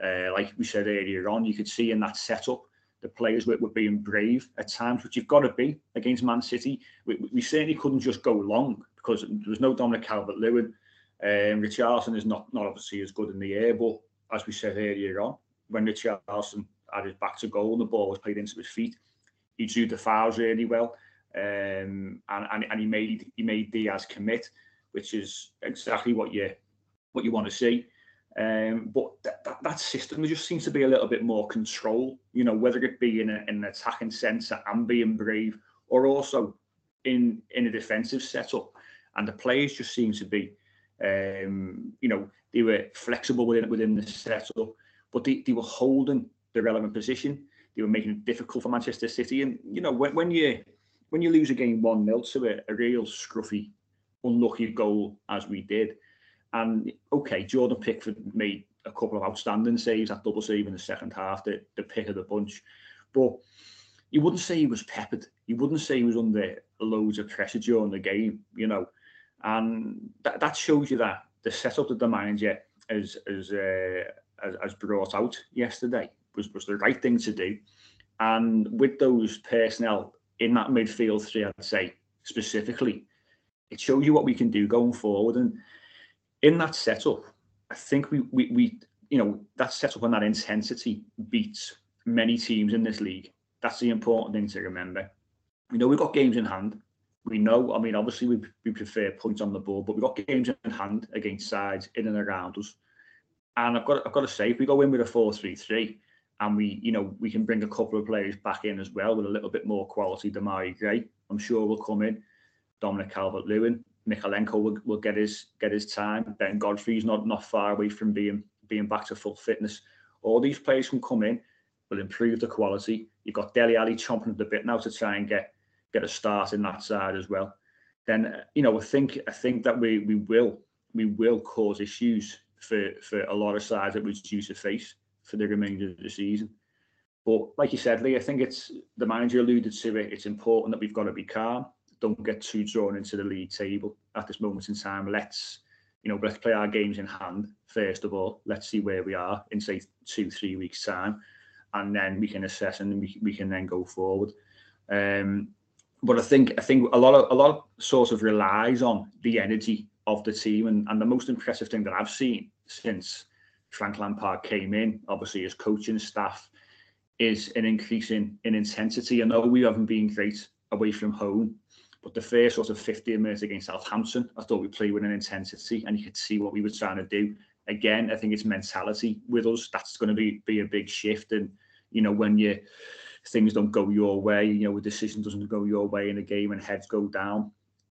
uh, like we said earlier on. You could see in that setup the players were, were being brave at times, which you've got to be against Man City. We, we certainly couldn't just go long because there was no Dominic Calvert-Lewin. Um, Richarlison is not not obviously as good in the air, but as we said earlier on, when Richarlison had his back to goal and the ball was played into his feet, he drew the fouls really well. Um, and, and, and he made he made Dias commit which is exactly what you what you want to see. Um, but that, that, that, system there just seems to be a little bit more control, you know, whether it be in, a, in an attacking sense and being brave, or also in in a defensive setup. And the players just seem to be, um, you know, they were flexible within within the setup, but they, they were holding the relevant position. They were making it difficult for Manchester City. And you know, when, when you when you lose a game one 0 to a, a real scruffy unlucky goal as we did. And okay, Jordan Pickford made a couple of outstanding saves, that double save in the second half, the, the pick of the bunch. But you wouldn't say he was peppered. You wouldn't say he was under loads of pressure during the game, you know. And that, that shows you that the setup that the manager has has, uh, has has brought out yesterday was was the right thing to do, and with those personnel in that midfield three, I'd say specifically, it shows you what we can do going forward. And in that setup, I think we we, we you know that setup and that intensity beats many teams in this league. That's the important thing to remember. We know we've got games in hand. We know, I mean, obviously we, we prefer points on the board, but we've got games in hand against sides in and around us. And I've got I've got to say, if we go in with a 4-3-3 and we, you know, we can bring a couple of players back in as well with a little bit more quality, Demarai Gray, I'm sure will come in. Dominic Calvert-Lewin, Mykolenko will, will get his get his time. Ben Godfrey's not not far away from being being back to full fitness. All these players can come in, will improve the quality. You've got Dele Alli chomping at the bit now to try and get get a start in that side as well. Then you know I think I think that we we will we will cause issues for for a lot of sides that we're due to face for the remainder of the season. But like you said, Lee, I think it's the manager alluded to it. It's important that we've got to be calm. Don't get too drawn into the league table at this moment in time. Let's you know let's play our games in hand first of all. Let's see where we are in say two three weeks time and then we can assess and we, we can then go forward. Um, but I think I think a lot of a lot sort of relies on the energy of the team, and, and the most impressive thing that I've seen since Frank Lampard came in, obviously his coaching staff, is an increase in, in intensity. I know we haven't been great away from home, but the first sort of 15 minutes against Southampton, I thought we played with an intensity, and you could see what we were trying to do. Again, I think it's mentality with us. That's going to be be a big shift, and you know when you things don't go your way, you know a decision doesn't go your way in a game and heads go down.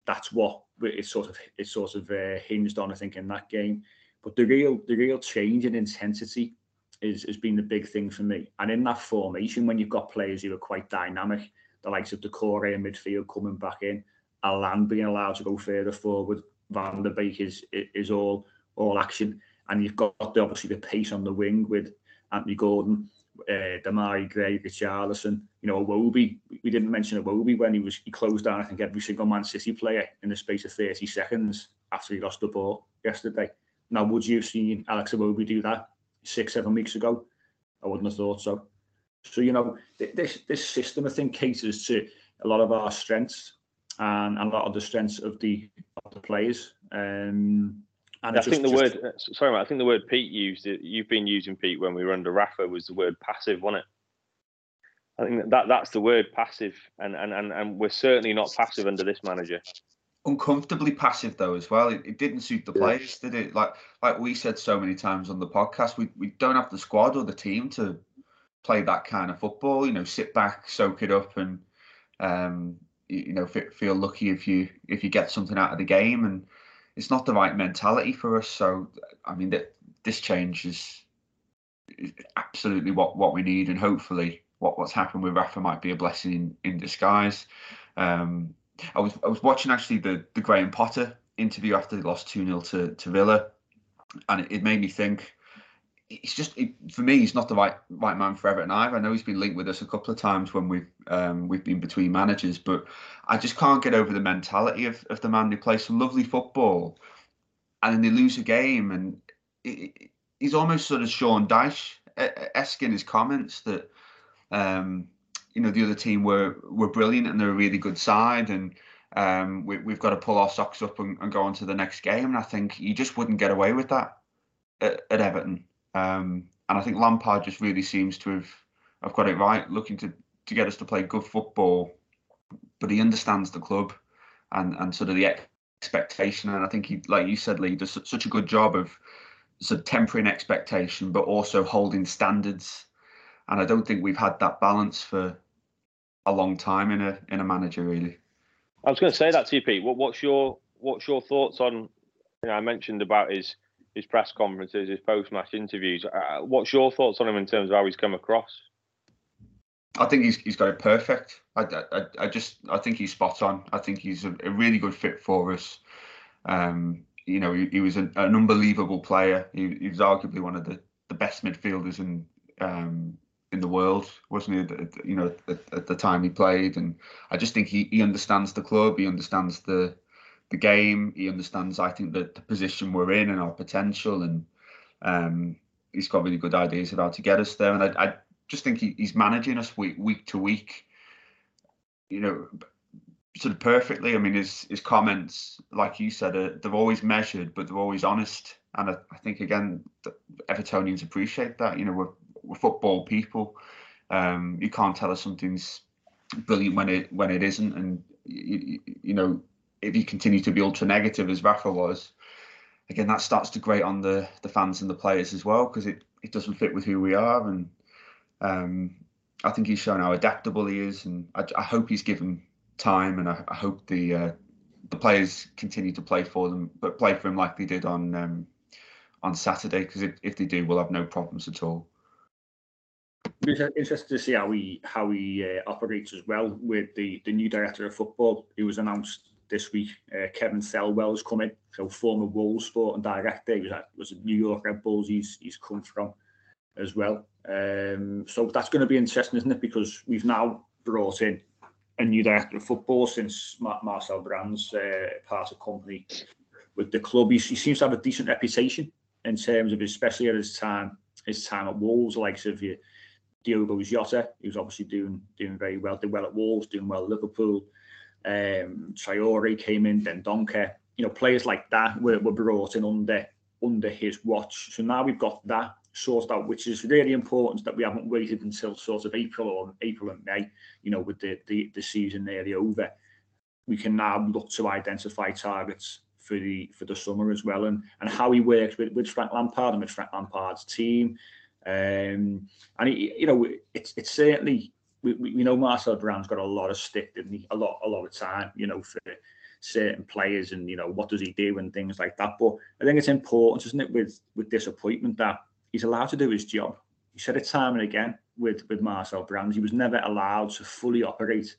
That's what it's sort of it's sort of uh, hinged on. I think in that game, but the real the real change in intensity is has been the big thing for me. And in that formation, when you've got players who are quite dynamic, the likes of Doucouré in midfield coming back in, Allan being allowed to go further forward, Van der Beek is is all all action, and you've got the, obviously the pace on the wing with Anthony Gordon uh, Demarai Gray, Richarlison, you know, Iwobi. We didn't mention Iwobi when he was he closed down, I think, every single Man City player in the space of 30 seconds after he lost the ball yesterday. Now, would you have seen Alex Iwobi do that six, seven weeks ago? I wouldn't have thought so. So, you know, this this system, I think, caters to a lot of our strengths and, and a lot of the strengths of the, of the players. Um, and I just, think the just... word, uh, sorry, mate, I think the word Pete used, you've been using Pete when we were under Rafa, was the word passive, wasn't it? I think that that's the word passive, and and and, and we're certainly not passive under this manager. Uncomfortably passive though as well. It, it didn't suit the players, did it? Like like we said so many times on the podcast, we we don't have the squad or the team to play that kind of football. You know, sit back, soak it up, and um, you know, feel lucky if you if you get something out of the game and it's not the right mentality for us. So I mean that this change is, is, absolutely what what we need, and hopefully what what's happened with Rafa might be a blessing in, in disguise. Um, I was I was watching actually the the Graham Potter interview after they lost two 0 to to Villa, and it, it made me think he's just for me he's not the right right man for Everton either. I know he's been linked with us a couple of times when we've um, we've been between managers, but I just can't get over the mentality of, of the man who plays some lovely football, and then they lose a game, and it, he's almost sort of Sean Dyche esque in his comments that um, you know the other team were were brilliant and they're a really good side and. Um, we, have got to pull our socks up and, and, go on to the next game. And I think you just wouldn't get away with that at, at Everton. Um, and I think Lampard just really seems to have, have got it right, looking to, to get us to play good football. But he understands the club and, and sort of the expectation. And I think he, like you said, Lee, does such a good job of sort of tempering expectation, but also holding standards. And I don't think we've had that balance for a long time in a in a manager, really. I was going to say that to you, Pete. What, what's your what's your thoughts on? You know, I mentioned about his his press conferences, his post-match interviews. Uh, what's your thoughts on him in terms of how he's come across? I think he's he's got it perfect. I, I, I just I think he's spot on. I think he's a, a really good fit for us. Um, you know, he, he was an, an, unbelievable player. He, he, was arguably one of the, the best midfielders in um, in the world, wasn't he? You know, at, at, the time he played, and I just think he, he understands the club. He understands the the game. He understands, I think, the, the position we're in and our potential. And Um, he's got really good ideas of how to get us there, and I, I just think he, he's managing us week week to week. You know, sort of perfectly. I mean, his his comments, like you said, are, they're always measured, but they're always honest. And I, I think again, Evertonians appreciate that. You know, we're, we're football people. Um, you can't tell us something's brilliant when it when it isn't, and you, you know, if you continue to be ultra negative as Rafa was, again, that starts to grate on the the fans and the players as well because it it doesn't fit with who we are. And um, I think he's shown how adaptable he is, and I, I hope he's given time, and I, I hope the uh, the players continue to play for them, but play for him like they did on um, on Saturday. Because if, if they do, we'll have no problems at all. It's interesting to see how he how he uh, operates as well with the the new director of football who was announced this week. Uh, Kevin Thelwell's come in, so former Wolves sporting director. He was at was New York Red Bulls. He's he's come from as well. Um, so that's going to be interesting, isn't it? Because we've now brought in a new director of football since Marcel Brands uh, part of company with the club. He, he, seems to have a decent reputation in terms of, especially at his time, his time at Wolves, likes of you, Diogo Jota, who's obviously doing doing very well, did well at Wolves, doing well at Liverpool. Um, Traore came in, Dendoncker. You know, players like that were, were brought in under under his watch. So now we've got that sorted out, which is really important that we haven't waited until sort of April or April and May, you know, with the, the, the season nearly over. We can now look to identify targets for the for the summer as well and and how he works with, with Frank Lampard and with Frank Lampard's team. Um, and he, you know, it's it's certainly we, we know Marcel Brands got a lot of stick, didn't he? A lot a lot of time, you know, for certain players and you know what does he do and things like that. But I think it's important, isn't it, with with disappointment that he's allowed to do his job. He said it time and again with with Marcel Brands. He was never allowed to fully operate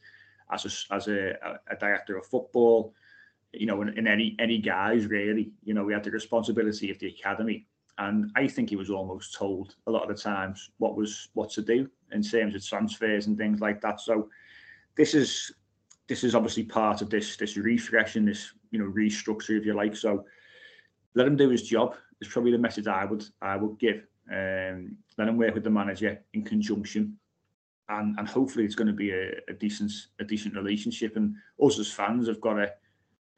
as a as a, a director of football. You know, in, in any any guys really. You know, we had the responsibility of the academy, and I think he was almost told a lot of the times what was what to do in terms of transfers and things like that. So this is this is obviously part of this this refresh and this you know restructure if you like. So let him do his job is probably the message I would I would give. Um, let him work with the manager in conjunction, and and hopefully it's going to be a, a decent a decent relationship. And us as fans have got to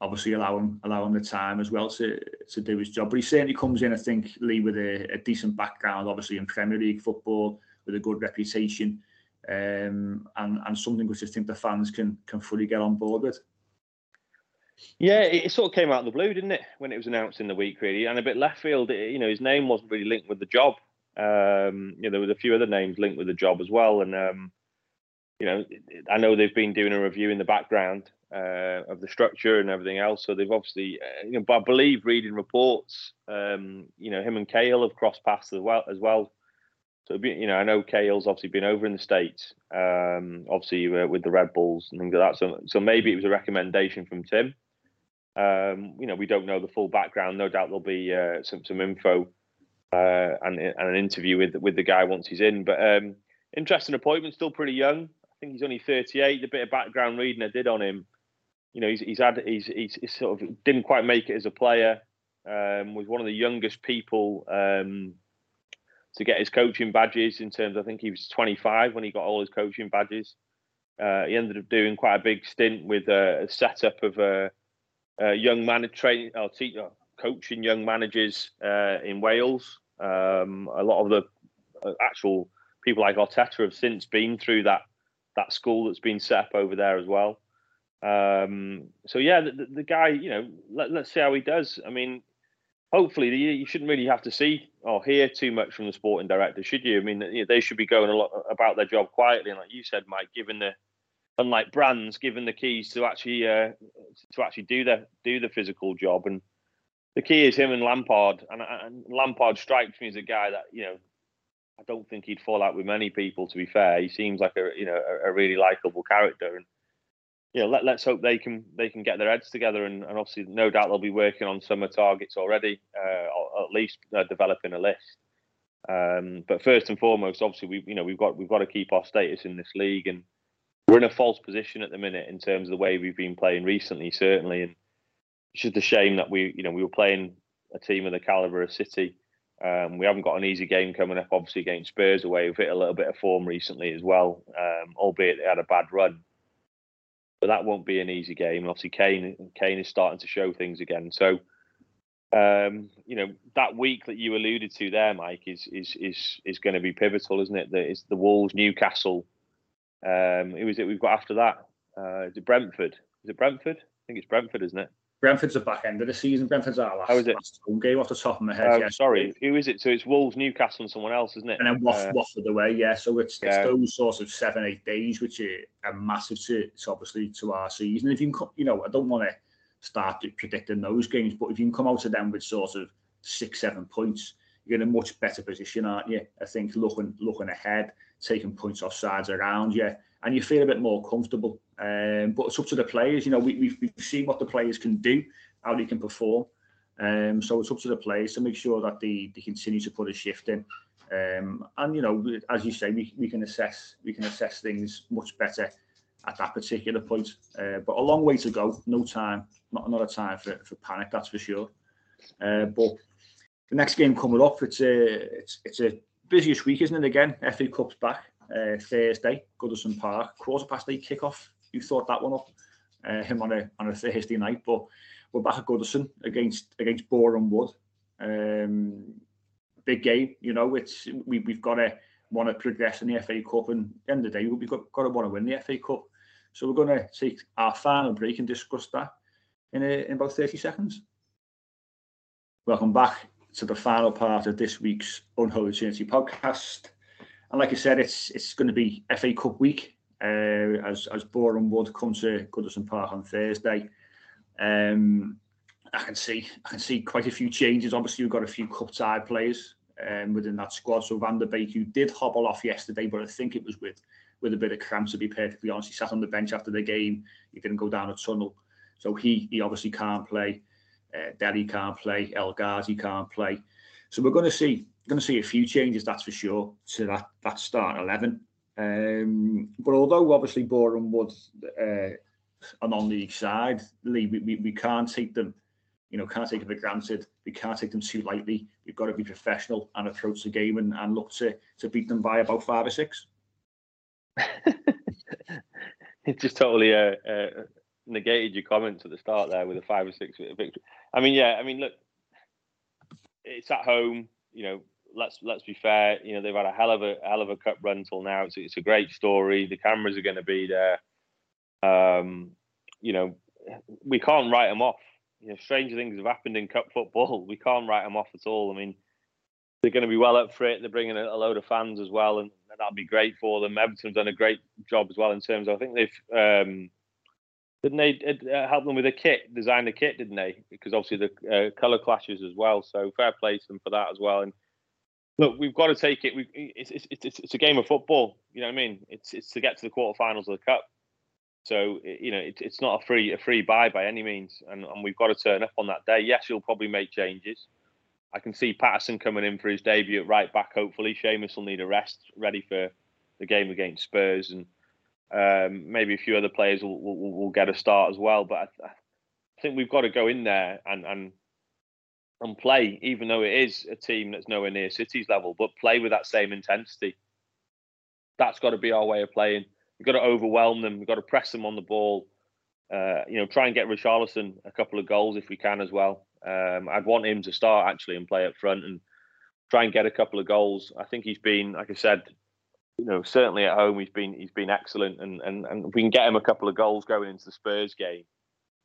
obviously allow him allow him the time as well to to do his job. But he certainly comes in, I think, Lee, with a, a decent background, obviously in Premier League football, with a good reputation, um, and and something which I think the fans can can fully get on board with. Yeah, it sort of came out of the blue, didn't it, when it was announced in the week, really, and a bit left field. You know, his name wasn't really linked with the job. Um, you know, there was a few other names linked with the job as well, and um, you know, I know they've been doing a review in the background uh, of the structure and everything else. So they've obviously, uh, you know, but I believe reading reports, um, you know, him and Cahill have crossed paths as well. As well. So you know, I know Cahill's obviously been over in the states, um, obviously uh, with the Red Bulls and things like that. So, so maybe it was a recommendation from Tim. Um, you know, we don't know the full background. No doubt there'll be uh, some some info uh, and, and an interview with with the guy once he's in. But um, interesting appointment. Still pretty young. I think he's only 38. The bit of background reading I did on him, you know, he's he's had he's he's, he's sort of didn't quite make it as a player. Um, was one of the youngest people um, to get his coaching badges. In terms, I think he was 25 when he got all his coaching badges. Uh, he ended up doing quite a big stint with a setup of a uh, young man training or uh, coaching young managers uh, in Wales. Um, a lot of the uh, actual people like Arteta have since been through that that school that's been set up over there as well. Um, so yeah, the, the, guy, you know, let, us see how he does. I mean, hopefully you shouldn't really have to see or hear too much from the sporting director, should you? I mean, they should be going a lot about their job quietly, and like you said, Mike, given the unlike Brands given the keys to actually uh, to actually do the do the physical job. And the key is him and Lampard. And, and Lampard strikes me as a guy that you know I don't think he'd fall out with many people to be fair. He seems like a you know a, a really likable character. And you know let, let's hope they can they can get their heads together and, and obviously no doubt they'll be working on summer targets already uh, or at least uh, developing a list um, but first and foremost obviously we you know we've got we've got to keep our status in this league and we're in a false position at the minute in terms of the way we've been playing recently, certainly. And it's just a shame that we, you know, we were playing a team of the caliber of City Um, we haven't got an easy game coming up, obviously against Spurs away. We've hit a little bit of form recently as well, um, albeit they had a bad run. But that won't be an easy game. Obviously, Kane Kane is starting to show things again. So, um, you know, that week that you alluded to there, Mike, is is is is going to be pivotal, isn't it? It's the Wolves, Newcastle. Um, who is it we've got after that? Uh, is it Brentford? Is it Brentford? I think it's Brentford, isn't it? Brentford's the back end of the season. Brentford's our last, How is it? last home game off the top of my head. Oh, yeah. sorry, who is it? So it's Wolves, Newcastle, and someone else, isn't it? And then Watford, Uh, Watford away, yeah. So it's, it's yeah. those sorts of seven, eight days, which are, are massive to, to obviously to our season. If you can, you know, I don't want to start predicting those games, but if you can come out of them with sort of six, seven points, you're in a much better position, aren't you? I think looking looking ahead, taking points off sides around you, and you feel a bit more comfortable. Um, but it's up to the players. You know, we, we've, we've seen what the players can do, how they can perform. Um, so it's up to the players to make sure that they, they continue to put a shift in. Um, and you know, as you say, we, we can assess we can assess things much better at that particular point. Uh, but a long way to go. No time, not another time for, for panic. That's for sure. Uh, but the next game coming up, it's a it's it's a busiest week, isn't it? Again, FA Cup's back uh, Thursday, Goodison Park, quarter past eight kickoff. You thought that one up, uh, him on a on a Thursday night, but we're back at Goodison against against Boreham Wood. Um, big game, you know. It's we we've got to want to progress in the FA Cup, and at the end of the day, we've got got to want to win the FA Cup. So we're going to take our final break and discuss that in, a, in about thirty seconds. Welcome back to the final part of this week's Unholy Trinity podcast. And like I said, it's it's going to be FA Cup week uh, as as Boreham Wood come to Goodison Park on Thursday. Um, I can see I can see quite a few changes. Obviously, we've got a few cup side players um, within that squad. So Van der Beek, who did hobble off yesterday, but I think it was with with a bit of cramp. To be perfectly honest, he sat on the bench after the game. He didn't go down a tunnel, so he he obviously can't play. Uh, Dele can't play. El Ghazi can't play. So we're going to see going to see a few changes, that's for sure, to that that start eleven. Um, but although obviously Boreham Wood uh, are non-league side, Lee, we, we, we can't take them, you know, can't take them for granted. We can't take them too lightly. We've got to be professional and approach the game and, and look to to beat them by about five or six. [LAUGHS] it just totally uh, uh, negated your comments at the start there with a five or six victory. I mean, yeah, I mean, look, it's at home. You know, let's let's be fair. You know, they've had a hell of a hell of a cup run till now. It's it's a great story. The cameras are going to be there. Um, you know, we can't write them off. You know, stranger things have happened in cup football. [LAUGHS] We can't write them off at all. I mean, they're going to be well up for it. They're bringing a, a load of fans as well, and, and that'll be great for them. Everton's done a great job as well in terms of. I think they've um, didn't they uh, help them with a kit, design the kit, didn't they? Because obviously the uh, color clashes as well. So fair play to them for that as well. And look, we've got to take it. We it's it's it's, it's a game of football. You know what I mean? It's it's to get to the quarterfinals of the cup. So you know, it, it's not a free a free buy by any means, and, and we've got to turn up on that day. Yes, you'll probably make changes. I can see Patterson coming in for his debut at right back. Hopefully, Seamus will need a rest, ready for the game against Spurs, and um, maybe a few other players will, will, will get a start as well. But I, I think we've got to go in there and and and play, even though it is a team that's nowhere near City's level, but play with that same intensity. That's got to be our way of playing. We've got to overwhelm them. We've got to press them on the ball. Uh, you know, try and get Richarlison a couple of goals if we can as well. Um, I'd want him to start actually and play up front and try and get a couple of goals. I think he's been, like I said, you know, certainly at home he's been he's been excellent, and and and we can get him a couple of goals going into the Spurs game,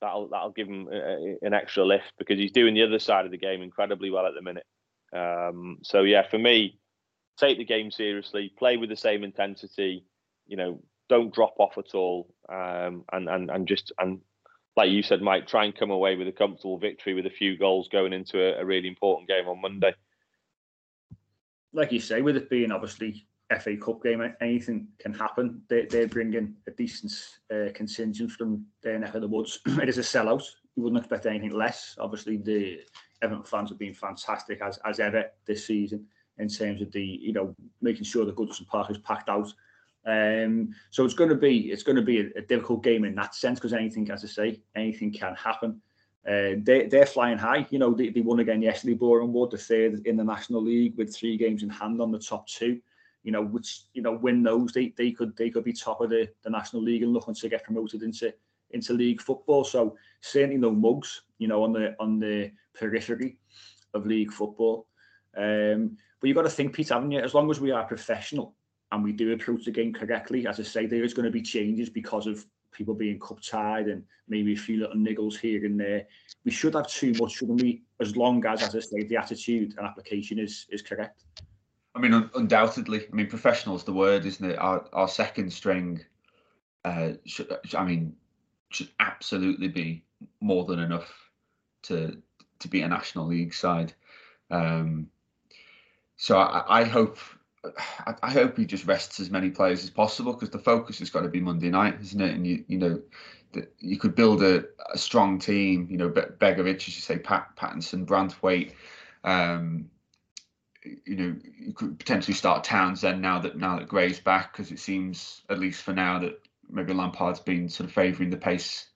that'll that'll give him a, an extra lift because he's doing the other side of the game incredibly well at the minute. Um, so yeah, for me, take the game seriously, play with the same intensity, you know, don't drop off at all, um, and and and just and like you said, Mike, try and come away with a comfortable victory with a few goals going into a, a really important game on Monday. Like you say, with it being obviously FA Cup game, anything can happen. They, they're bringing a decent uh, contingent from their neck of the woods. [CLEARS THROAT] it is a sellout. You wouldn't expect anything less. Obviously, the Everton fans have been fantastic as, as ever this season in terms of the you know making sure the Goodison Park is packed out. Um, so it's going to be it's going to be a, a difficult game in that sense because anything, as I say, anything can happen. Uh, they, they're flying high. You know, they, they won again yesterday, Wood, the third in the National League with three games in hand on the top two. You know, which you know, win those, they, they could they could be top of the, the National League and looking to get promoted into into league football. So certainly no mugs, you know, on the on the periphery of league football. Um, but you've got to think, Pete, haven't you? As long as we are professional and we do approach the game correctly, as I say, there is going to be changes because of people being cup tied and maybe a few little niggles here and there. We should have too much, shouldn't we? As long as, as I say, the attitude and application is is correct. I mean, un- undoubtedly. I mean, professional is the word, isn't it? Our our second string. Uh, should, I mean, should absolutely be more than enough to to be a national league side. Um, so I, I hope I, I, hope he just rests as many players as possible because the focus has got to be Monday night, isn't it? And you you know the, you could build a, a strong team. You know, Be- Begovic, as you say, Pat Patterson, Branthwaite. Um, you know, you could potentially start Townsend now that now that Gray's back because it seems, at least for now, that maybe Lampard's been sort of favouring the pace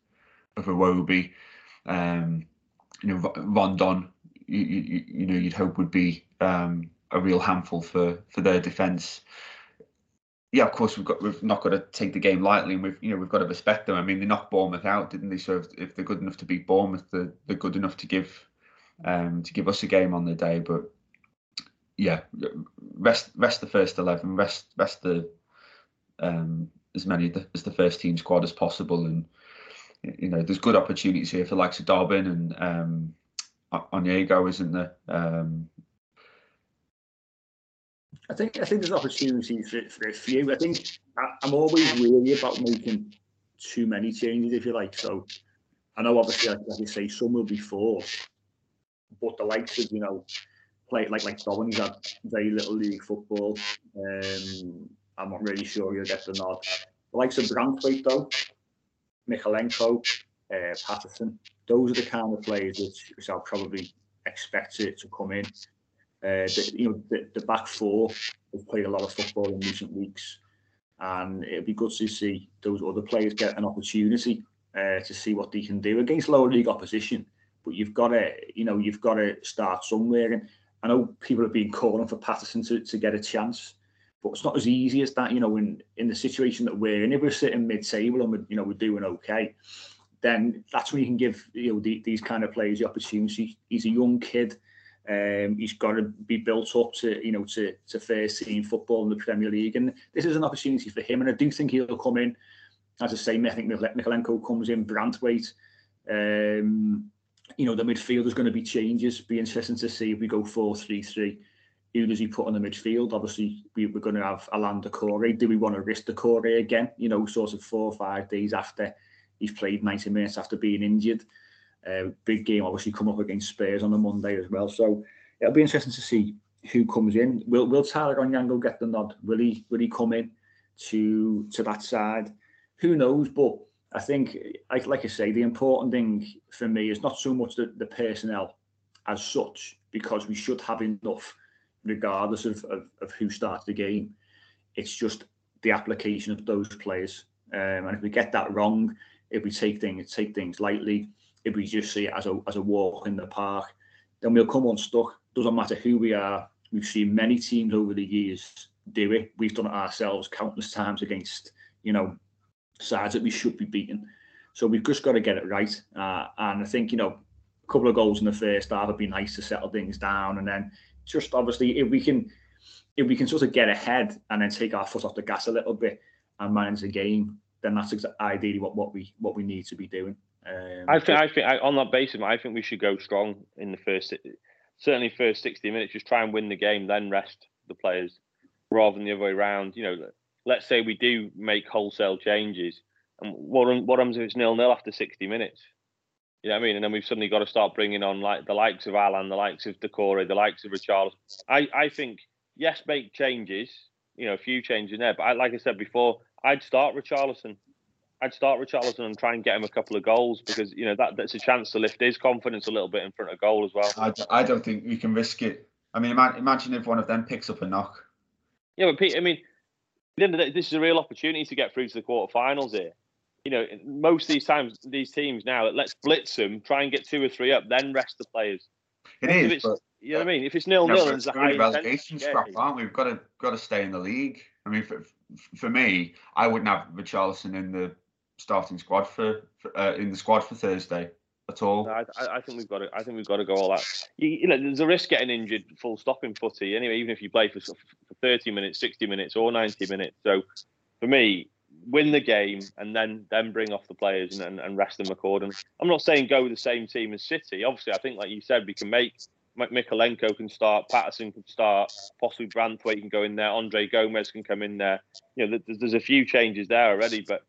of Iwobi. Um, you know, Rondon, you, you, you know, you'd hope would be um, a real handful for for their defence. Yeah, of course we've got we've not got to take the game lightly, and we've you know we've got to respect them. I mean, they knocked Bournemouth out, didn't they? So if, if they're good enough to beat Bournemouth, they're, they're good enough to give um, to give us a game on the day. But yeah, rest rest the first eleven, rest rest the um, as many as the first team squad as possible, and you know there's good opportunities here for likes of Dobbin and um, Onyango, isn't there? Um, I think I think there's opportunities for, for a few. I think I, I'm always weary about making too many changes, if you like. So I know obviously, like, like you say, some will be forced, but the likes of you know, play like like Dobbin, he's had very little league football. Um, I'm not really sure he'll get the nod. The likes of Branthwaite though, Mykolenko, uh, Patterson, those are the kind of players which, which I'll probably expect it to come in. Uh, the, you know, the, the back four have played a lot of football in recent weeks, and it'd be good to see those other players get an opportunity uh, to see what they can do against lower league opposition. But you've got to, you know, you've got to start somewhere. And I know people have been calling for Patterson to, to get a chance, but it's not as easy as that. You know, in in the situation that we're in, if we're sitting mid-table and we're, you know we're doing okay, then that's when you can give you know the, these kind of players the opportunity. He's a young kid. Um, he's got to be built up to, you know, to, to first team football in the Premier League, and this is an opportunity for him. And I do think he'll come in. As I say, I think Mykolenko comes in, Branthwaite. Um, you know, the midfield is going to be changes. Be interesting to see if we go four three three. Who does he put on the midfield? Obviously, we, we're going to have Allan Doucouré. Do we want to risk Doucouré again? You know, sort of four or five days after he's played 90 minutes after being injured. Uh, big game, obviously, come up against Spurs on a Monday as well. So it'll be interesting to see who comes in. Will Will Tyler Onyango get the nod? Will he Will he come in to to that side? Who knows? But I think, like I say, the important thing for me is not so much the, the personnel as such, because we should have enough, regardless of, of, of who starts the game. It's just the application of those players. Um, and if we get that wrong, if we take things take things lightly, if we just see it as a as a walk in the park, then we'll come unstuck. Doesn't matter who we are. We've seen many teams over the years do it. We've done it ourselves countless times against you know sides that we should be beating. So we've just got to get it right. Uh, and I think you know a couple of goals in the first half would be nice to settle things down, and then just obviously if we can if we can sort of get ahead and then take our foot off the gas a little bit and manage the game, then that's ideally what, what we what we need to be doing. Um, I think I think I, on that basis, I think we should go strong in the first, certainly first sixty minutes. Just try and win the game, then rest the players, rather than the other way around. You know, let's say we do make wholesale changes, and what what happens if it's nil nil after sixty minutes? You know what I mean? And then we've suddenly got to start bringing on like the likes of Allan, the likes of Doucouré, the likes of Richarlison. I I think yes, make changes. You know, a few changes in there, but I, like I said before, I'd start Richarlison. I'd start Richarlison and try and get him a couple of goals because you know that that's a chance to lift his confidence a little bit in front of goal as well. I, I don't think we can risk it. I mean, imagine if one of them picks up a knock. Yeah, but Pete, I mean, this is a real opportunity to get through to the quarterfinals here. you know, most of these times, these teams now, let's blitz them, try and get two or three up, then rest the players. It If is, it's- but You know what I mean? If it's nil nil, and there's a we're in high a relegation scrap, aren't we? We've got to got to stay in the league. I mean, for for me, I wouldn't have Richarlison in the starting squad for, for uh, in the squad for Thursday at all. I, I think we've got to. I think we've got to go all out. You, you know, there's a risk getting injured, full stop in footy. Anyway, even if you play for, for 30 minutes, 60 minutes, or 90 minutes. So, for me, win the game and then then bring off the players and, and, and rest them accordingly. I'm not saying go with the same team as City. Obviously, I think, like you said, we can make Mik- Mykolenko can start, Patterson can start, possibly Branthwaite can go in there, Andre Gomes can come in there. You know, there's, there's a few changes there already, but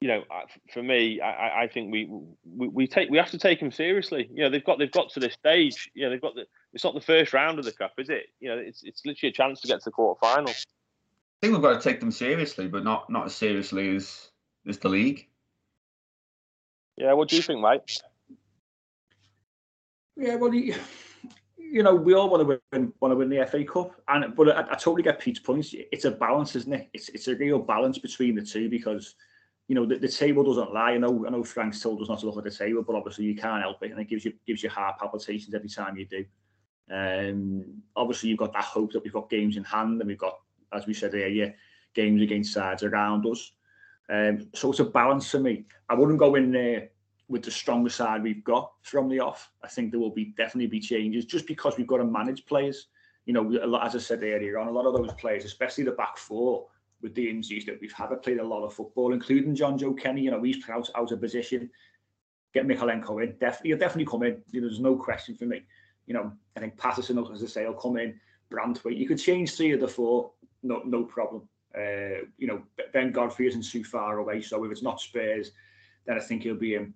you know, for me, I, I- I think we, we we take we have to take them seriously. You know, they've got they've got to this stage. You know, they've got the. It's not the first round of the cup, is it? You know, it's it's literally a chance to get to the quarter final. I think we've got to take them seriously, but not not as seriously as as the league. Yeah, what do you think, mate? Yeah, well, you, you know, we all want to win, want to win the FA Cup, and but I, I totally get Pete's points. It's a balance, isn't it? It's it's a real balance between the two because, you know, the, the table doesn't lie. I know I know Frank's told us not to look at the table, but obviously you can't help it, and it gives you gives you heart palpitations every time you do. Um, obviously you've got that hope that we've got games in hand, and we've got, as we said earlier, games against sides around us. Um, so it's a balance for me. I wouldn't go in there with the stronger side we've got from the off. I think there will be definitely be changes just because we've got to manage players. You know, as I said earlier on, a lot of those players, especially the back four, with the injuries that we've had, have played a lot of football, including Jonjoe Kenny. You know, he's out, out of position. Get Mykolenko in. Definitely, he'll definitely come in. You know, there's no question for me. You know, I think Patterson, as I say, will come in. Branthwaite. You could change three of the four, no, no problem. Uh, you know, Ben Godfrey isn't too far away, so if it's not Spurs, then I think he'll be in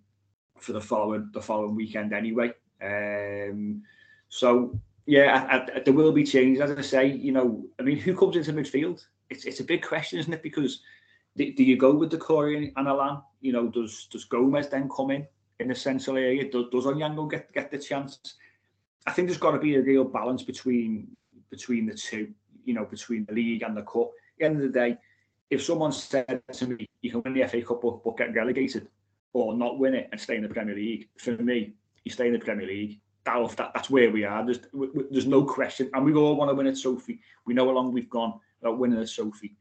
for the following the following weekend anyway. Um, so yeah, I, I, there will be changes. As I say, you know, I mean, who comes into midfield? It's it's a big question, isn't it? Because do, do you go with Doucouré and Allan? You know, does does Gomes then come in in the central area? Does, does Onyango get get the chance? I think there's got to be a real balance between between the two. You know, between the league and the cup. At the end of the day, if someone said to me, "You can win the FA Cup but, but get relegated," or not win it and stay in the Premier League. For me, you stay in the Premier League. That, that that's where we are. There's there's no question, and we all want to win it, Sophie. We know how long we've gone without winning a Sophie,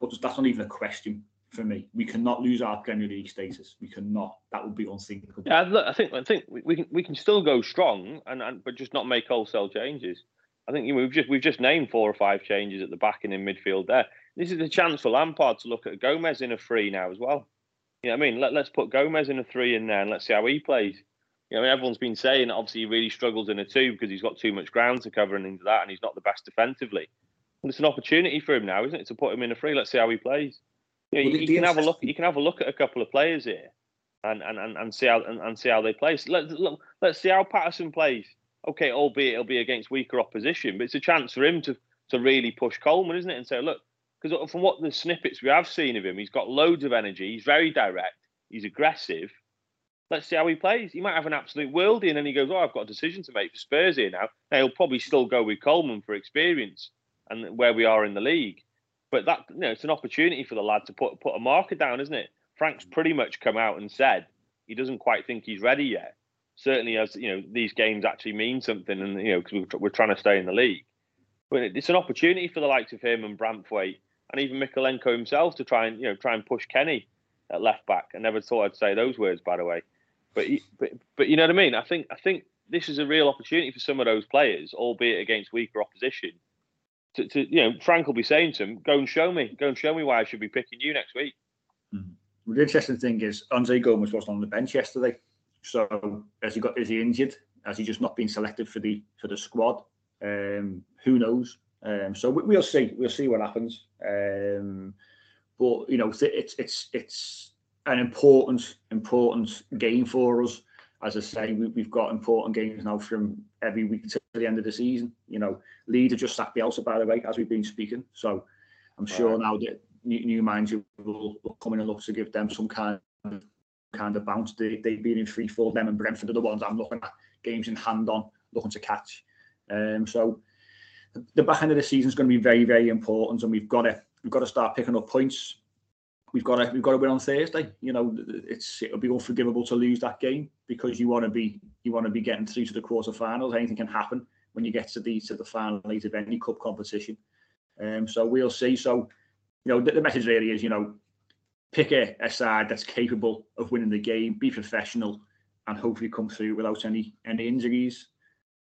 but that's not even a question for me. We cannot lose our Premier League status. We cannot. That would be unthinkable. Yeah, look, I think I think we, we can we can still go strong and, and but just not make wholesale changes. I think you know, we've just we've just named four or five changes at the back and in midfield there. This is a chance for Lampard to look at Gomes in a three now as well. You know what I mean? Let, let's put Gomes in a three in there and let's see how he plays. You know, I mean, everyone's been saying obviously he really struggles in a two because he's got too much ground to cover and into that, and he's not the best defensively. It's an opportunity for him now, isn't it, to put him in a free? Let's see how he plays. You, know, you, you can have a look. You can have a look at a couple of players here, and and, and, and see how and, and see how they play. So let, look, let's see how Patterson plays. Okay, albeit it'll be against weaker opposition, but it's a chance for him to to really push Coleman, isn't it? And say, look, because from what the snippets we have seen of him, he's got loads of energy. He's very direct. He's aggressive. Let's see how he plays. He might have an absolute worldie, and then he goes, "Oh, I've got a decision to make for Spurs here now." Now he'll probably still go with Coleman for experience and where we are in the league. But that, you know, it's an opportunity for the lad to put put a marker down, isn't it? Frank's pretty much come out and said he doesn't quite think he's ready yet. Certainly, as you know, these games actually mean something, and you know, because we're, we're trying to stay in the league. But it's an opportunity for the likes of him and Branthwaite and even Mykolenko himself to try and you know try and push Kenny at left back. I never thought I'd say those words, by the way. But but but you know what I mean. I think I think this is a real opportunity for some of those players, albeit against weaker opposition. To, to you know, Frank will be saying to him, "Go and show me. Go and show me why I should be picking you next week." The interesting thing is, Andre Gomes wasn't on the bench yesterday. So has he got? Is he injured? Has he just not been selected for the for the squad? Um, who knows? Um, so we, we'll see. We'll see what happens. Um, but you know, it's it's it's an important important game for us. As I say, we, we've got important games now from every week to the end of the season. You know, Leeds have just sacked Bielsa, by the way, as we've been speaking. So I'm sure Right. now that new, new manager will, will come in and look to give them some kind of kind of bounce. They, they've been in free fall. Them and Brentford are the ones I'm looking at games in hand on, looking to catch. Um, so the back end of the season is going to be very, very important, and we've got to we've got to start picking up points. We've got to we've got to win on Thursday. You know, it's it'll be unforgivable to lose that game because you want to be you want to be getting through to the quarterfinals. Anything can happen when you get to the to the final of any cup competition. Um, so we'll see. So, you know, the, the message really is, you know, pick a, a side that's capable of winning the game, be professional, and hopefully come through without any any injuries.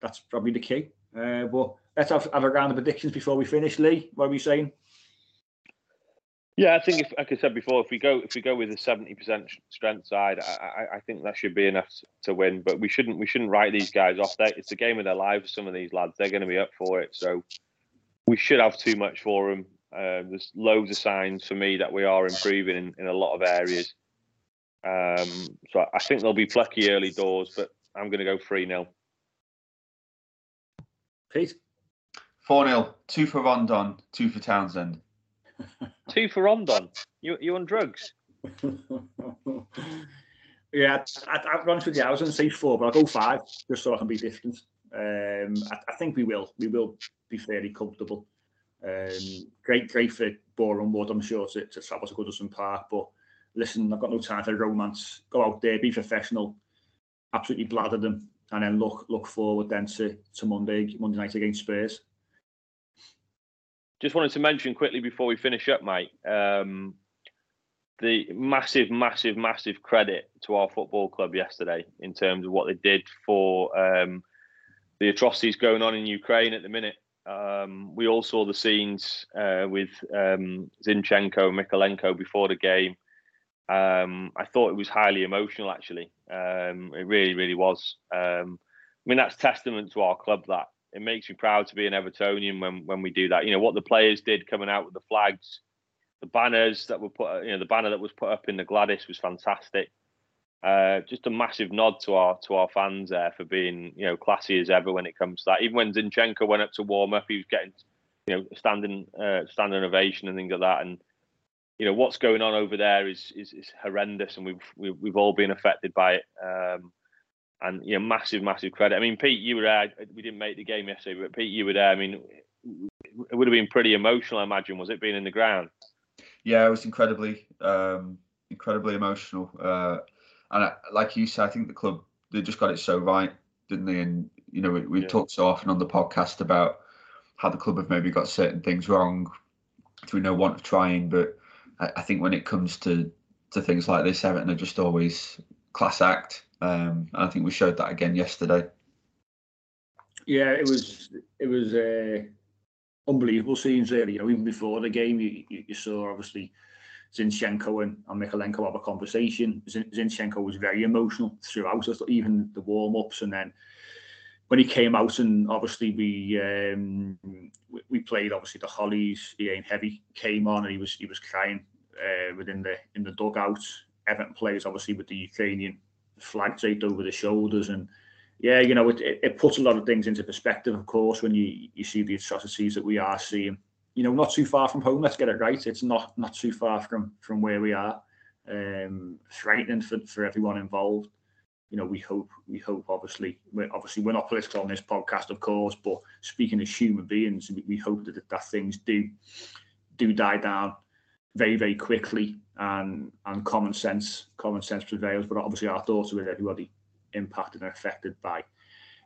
That's probably the key. Uh, but let's have, have a round of predictions before we finish. Lee, what are we saying? Yeah, I think if, like I said before, if we go if we go with a seventy percent strength side, I, I, think that should be enough to win. But we shouldn't we shouldn't write these guys off. They, it's the game of their lives. Some of these lads, they're going to be up for it. So we should have too much for them. Uh, there's loads of signs for me that we are improving in, in a lot of areas. Um, so I think they'll be plucky early doors, but I'm going to go three 0 Pete. Four 0 Two for Rondon. Two for Townsend. [LAUGHS] Two for Rondon. You you on drugs? [LAUGHS] yeah, I, I, I'd run with you. I was going to say four, but I'll go five just so I can be distant. Um, I, I, think we will. We will be fairly comfortable. Um, great, great for Boreham Wood, I'm sure, to, to travel to Goodison Park. But listen, I've got no time for romance. Go out there, be professional, absolutely blather them, and then look look forward then to, to Monday Monday night against Spurs. Just wanted to mention quickly before we finish up, mate. Um, the massive, massive, massive credit to our football club yesterday in terms of what they did for um, the atrocities going on in Ukraine at the minute. Um, we all saw the scenes uh, with um, Zinchenko and Mykolenko before the game. Um, I thought it was highly emotional, actually. Um, it really, really was. Um, I mean, that's testament to our club. That it makes me proud to be an Evertonian when when we do that. You know what the players did coming out with the flags, the banners that were put. You know, the banner that was put up in the Gwladys was fantastic. Uh, just a massive nod to our to our fans there for being you know classy as ever when it comes to that. Even when Zinchenko went up to warm up, he was getting you know standing uh, standing ovation and things like that. And you know what's going on over there is is, is horrendous, and we've, we've all been affected by it. Um, and you know, massive, massive credit. I mean, Pete, you were there. We didn't make the game yesterday, but Pete, you were there. I mean, it would have been pretty emotional, I imagine, was it being in the ground? Yeah, it was incredibly, um, incredibly emotional. Uh, and I, like you said, I think the club they just got it so right, didn't they? And you know, we, we've yeah. talked so often on the podcast about how the club have maybe got certain things wrong through no want of trying. But I, I think when it comes to to things like this, Everton are just always class act. Um, and I think we showed that again yesterday. Yeah, it was it was uh, unbelievable scenes there. You know, even before the game, you, you saw obviously Zinchenko and, and have a conversation. Zinchenko was very emotional throughout, even the warm ups, and then when he came out, and obviously we um, we played obviously the Hollies. He Ain't Heavy came on, and he was he was crying uh, within the in the dugout. Everton players obviously with the Ukrainian flag draped over the shoulders, and yeah, you know it, it, it puts a lot of things into perspective, of course, when you you see the atrocities that we are seeing you know, not too far from home. Let's get it right. It's not not too far from from where we are. Um, frightening for, for everyone involved. You know, we hope we hope obviously we're obviously we're not political on this podcast, of course, but speaking as human beings, we, we hope that that things do do die down very very quickly and and common sense common sense prevails. But obviously our thoughts are with everybody impacted and affected by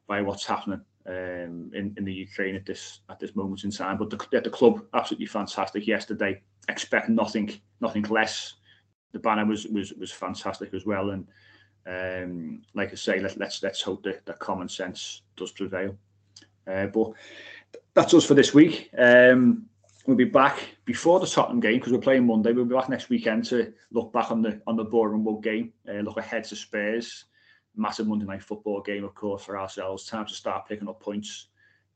by what's happening um, in in the Ukraine at this at this moment in time. But the, the club absolutely fantastic yesterday. Expect nothing nothing less. The banner was was was fantastic as well, and um, like I say, let, let's let's hope that, that common sense does prevail. Uh, but that's us for this week. Um, we'll be back before the Tottenham game because we're playing Monday. We'll be back next weekend to look back on the on the Boreham Wood game, uh, look ahead to Spurs massive Monday night football game, of course, for ourselves. Time to start picking up points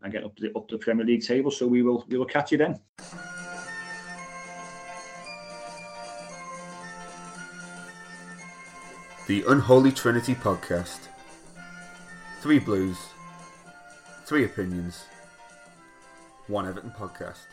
and get up to the up the Premier League table. So we will we will catch you then. The Unholy Trinity Podcast. Three blues, three opinions, one Everton podcast.